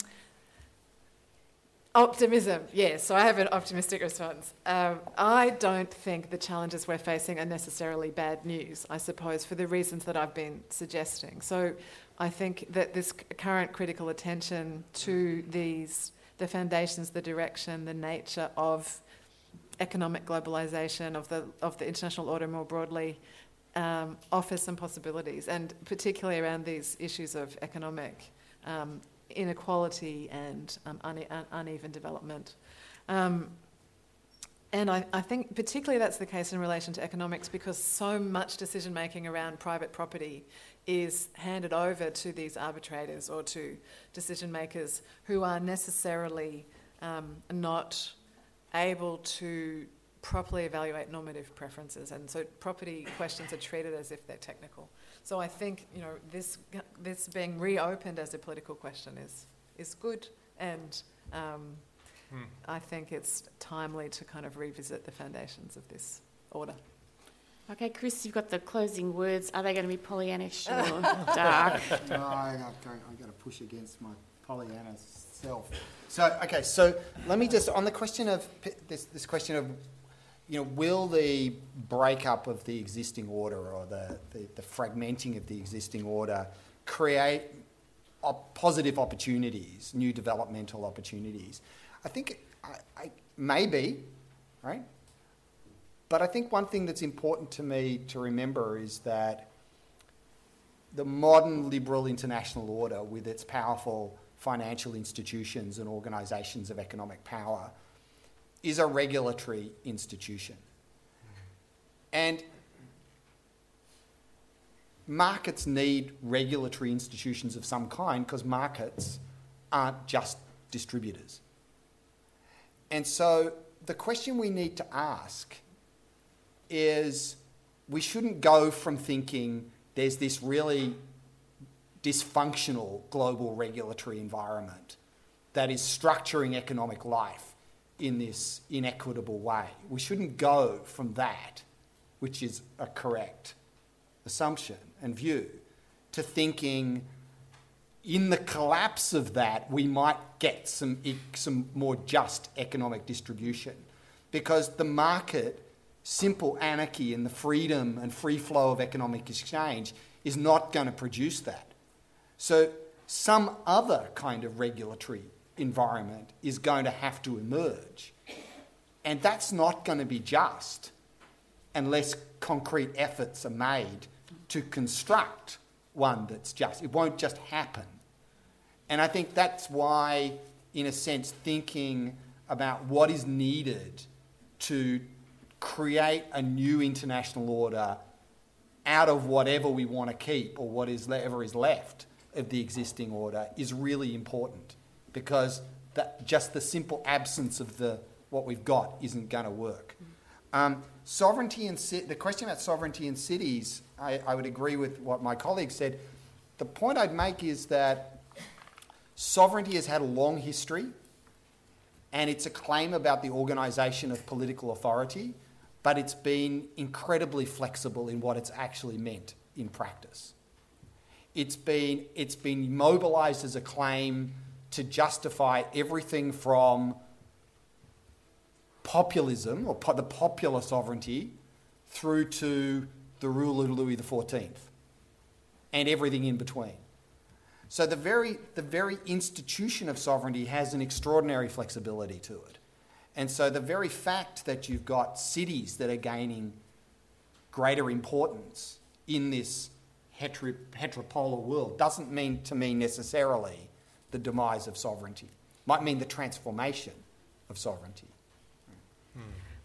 optimism, yes, so I have an optimistic response. Um, I don't think the challenges we're facing are necessarily bad news, I suppose, for the reasons that I've been suggesting. So I think that this current critical attention to these, the foundations, the direction, the nature of economic globalization, of the, of the international order more broadly, um, offers some possibilities, and particularly around these issues of economic um, inequality and um, une- uneven development. Um, and I, I, think particularly that's the case in relation to economics because so much decision making around private property is handed over to these arbitrators or to decision makers who are necessarily um, not able to properly evaluate normative preferences, and so property questions are treated as if they're technical. So I think you know this this being reopened as a political question is is good, and um, hmm. I think it's timely to kind of revisit the foundations of this order. Okay, Chris, you've got the closing words. Are they going to be Pollyannish or dark? No, I, I've got to push against my Pollyanna self. So, okay, so let me just, on the question of this, this question of, you know, will the breakup of the existing order or the, the, the fragmenting of the existing order create op- positive opportunities, new developmental opportunities? I think I, I, maybe, right? But I think one thing that's important to me to remember is that the modern liberal international order, with its powerful financial institutions and organisations of economic power is a regulatory institution. And markets need regulatory institutions of some kind because markets aren't just distributors. And so the question we need to ask is we shouldn't go from thinking there's this really dysfunctional global regulatory environment that is structuring economic life in this inequitable way. We shouldn't go from that, which is a correct assumption and view, to thinking in the collapse of that, we might get some, some more just economic distribution. Because the market, simple anarchy and the freedom and free flow of economic exchange is not going to produce that. So, some other kind of regulatory environment is going to have to emerge. And that's not going to be just unless concrete efforts are made to construct one that's just. It won't just happen. And I think that's why, in a sense, thinking about what is needed to create a new international order out of whatever we want to keep or whatever is left of the existing order is really important because that just the simple absence of the what we've got isn't going to work. Um, sovereignty and the question about sovereignty in cities, I, I would agree with what my colleague said. The point I'd make is that sovereignty has had a long history, and it's a claim about the organisation of political authority, but it's been incredibly flexible in what it's actually meant in practice. It's been, it's been mobilised as a claim to justify everything from populism or po- the popular sovereignty through to the rule of Louis XIV and everything in between. So the very, the very institution of sovereignty has an extraordinary flexibility to it. And so the very fact that you've got cities that are gaining greater importance in this hetero, heteropolar world doesn't mean to me necessarily the demise of sovereignty. Might mean the transformation of sovereignty.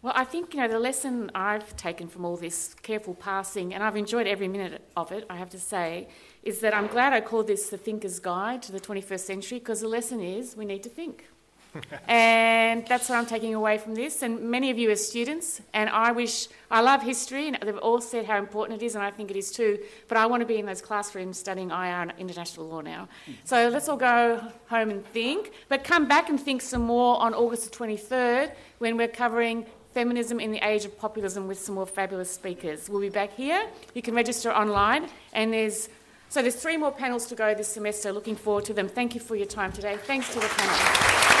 Well, I think you know the lesson I've taken from all this careful parsing, and I've enjoyed every minute of it. I have to say, is that I'm glad I call this the Thinker's Guide to the 21st Century because the lesson is we need to think. and that's what I'm taking away from this. And many of you are students, and I wish I love history, and they've all said how important it is, and I think it is too. But I want to be in those classrooms studying IR and international law now. So let's all go home and think, but come back and think some more on August the 23rd when we're covering Feminism in the Age of Populism with some more fabulous speakers. We'll be back here. You can register online, and there's so there's three more panels to go this semester. Looking forward to them. Thank you for your time today. Thanks to the panel.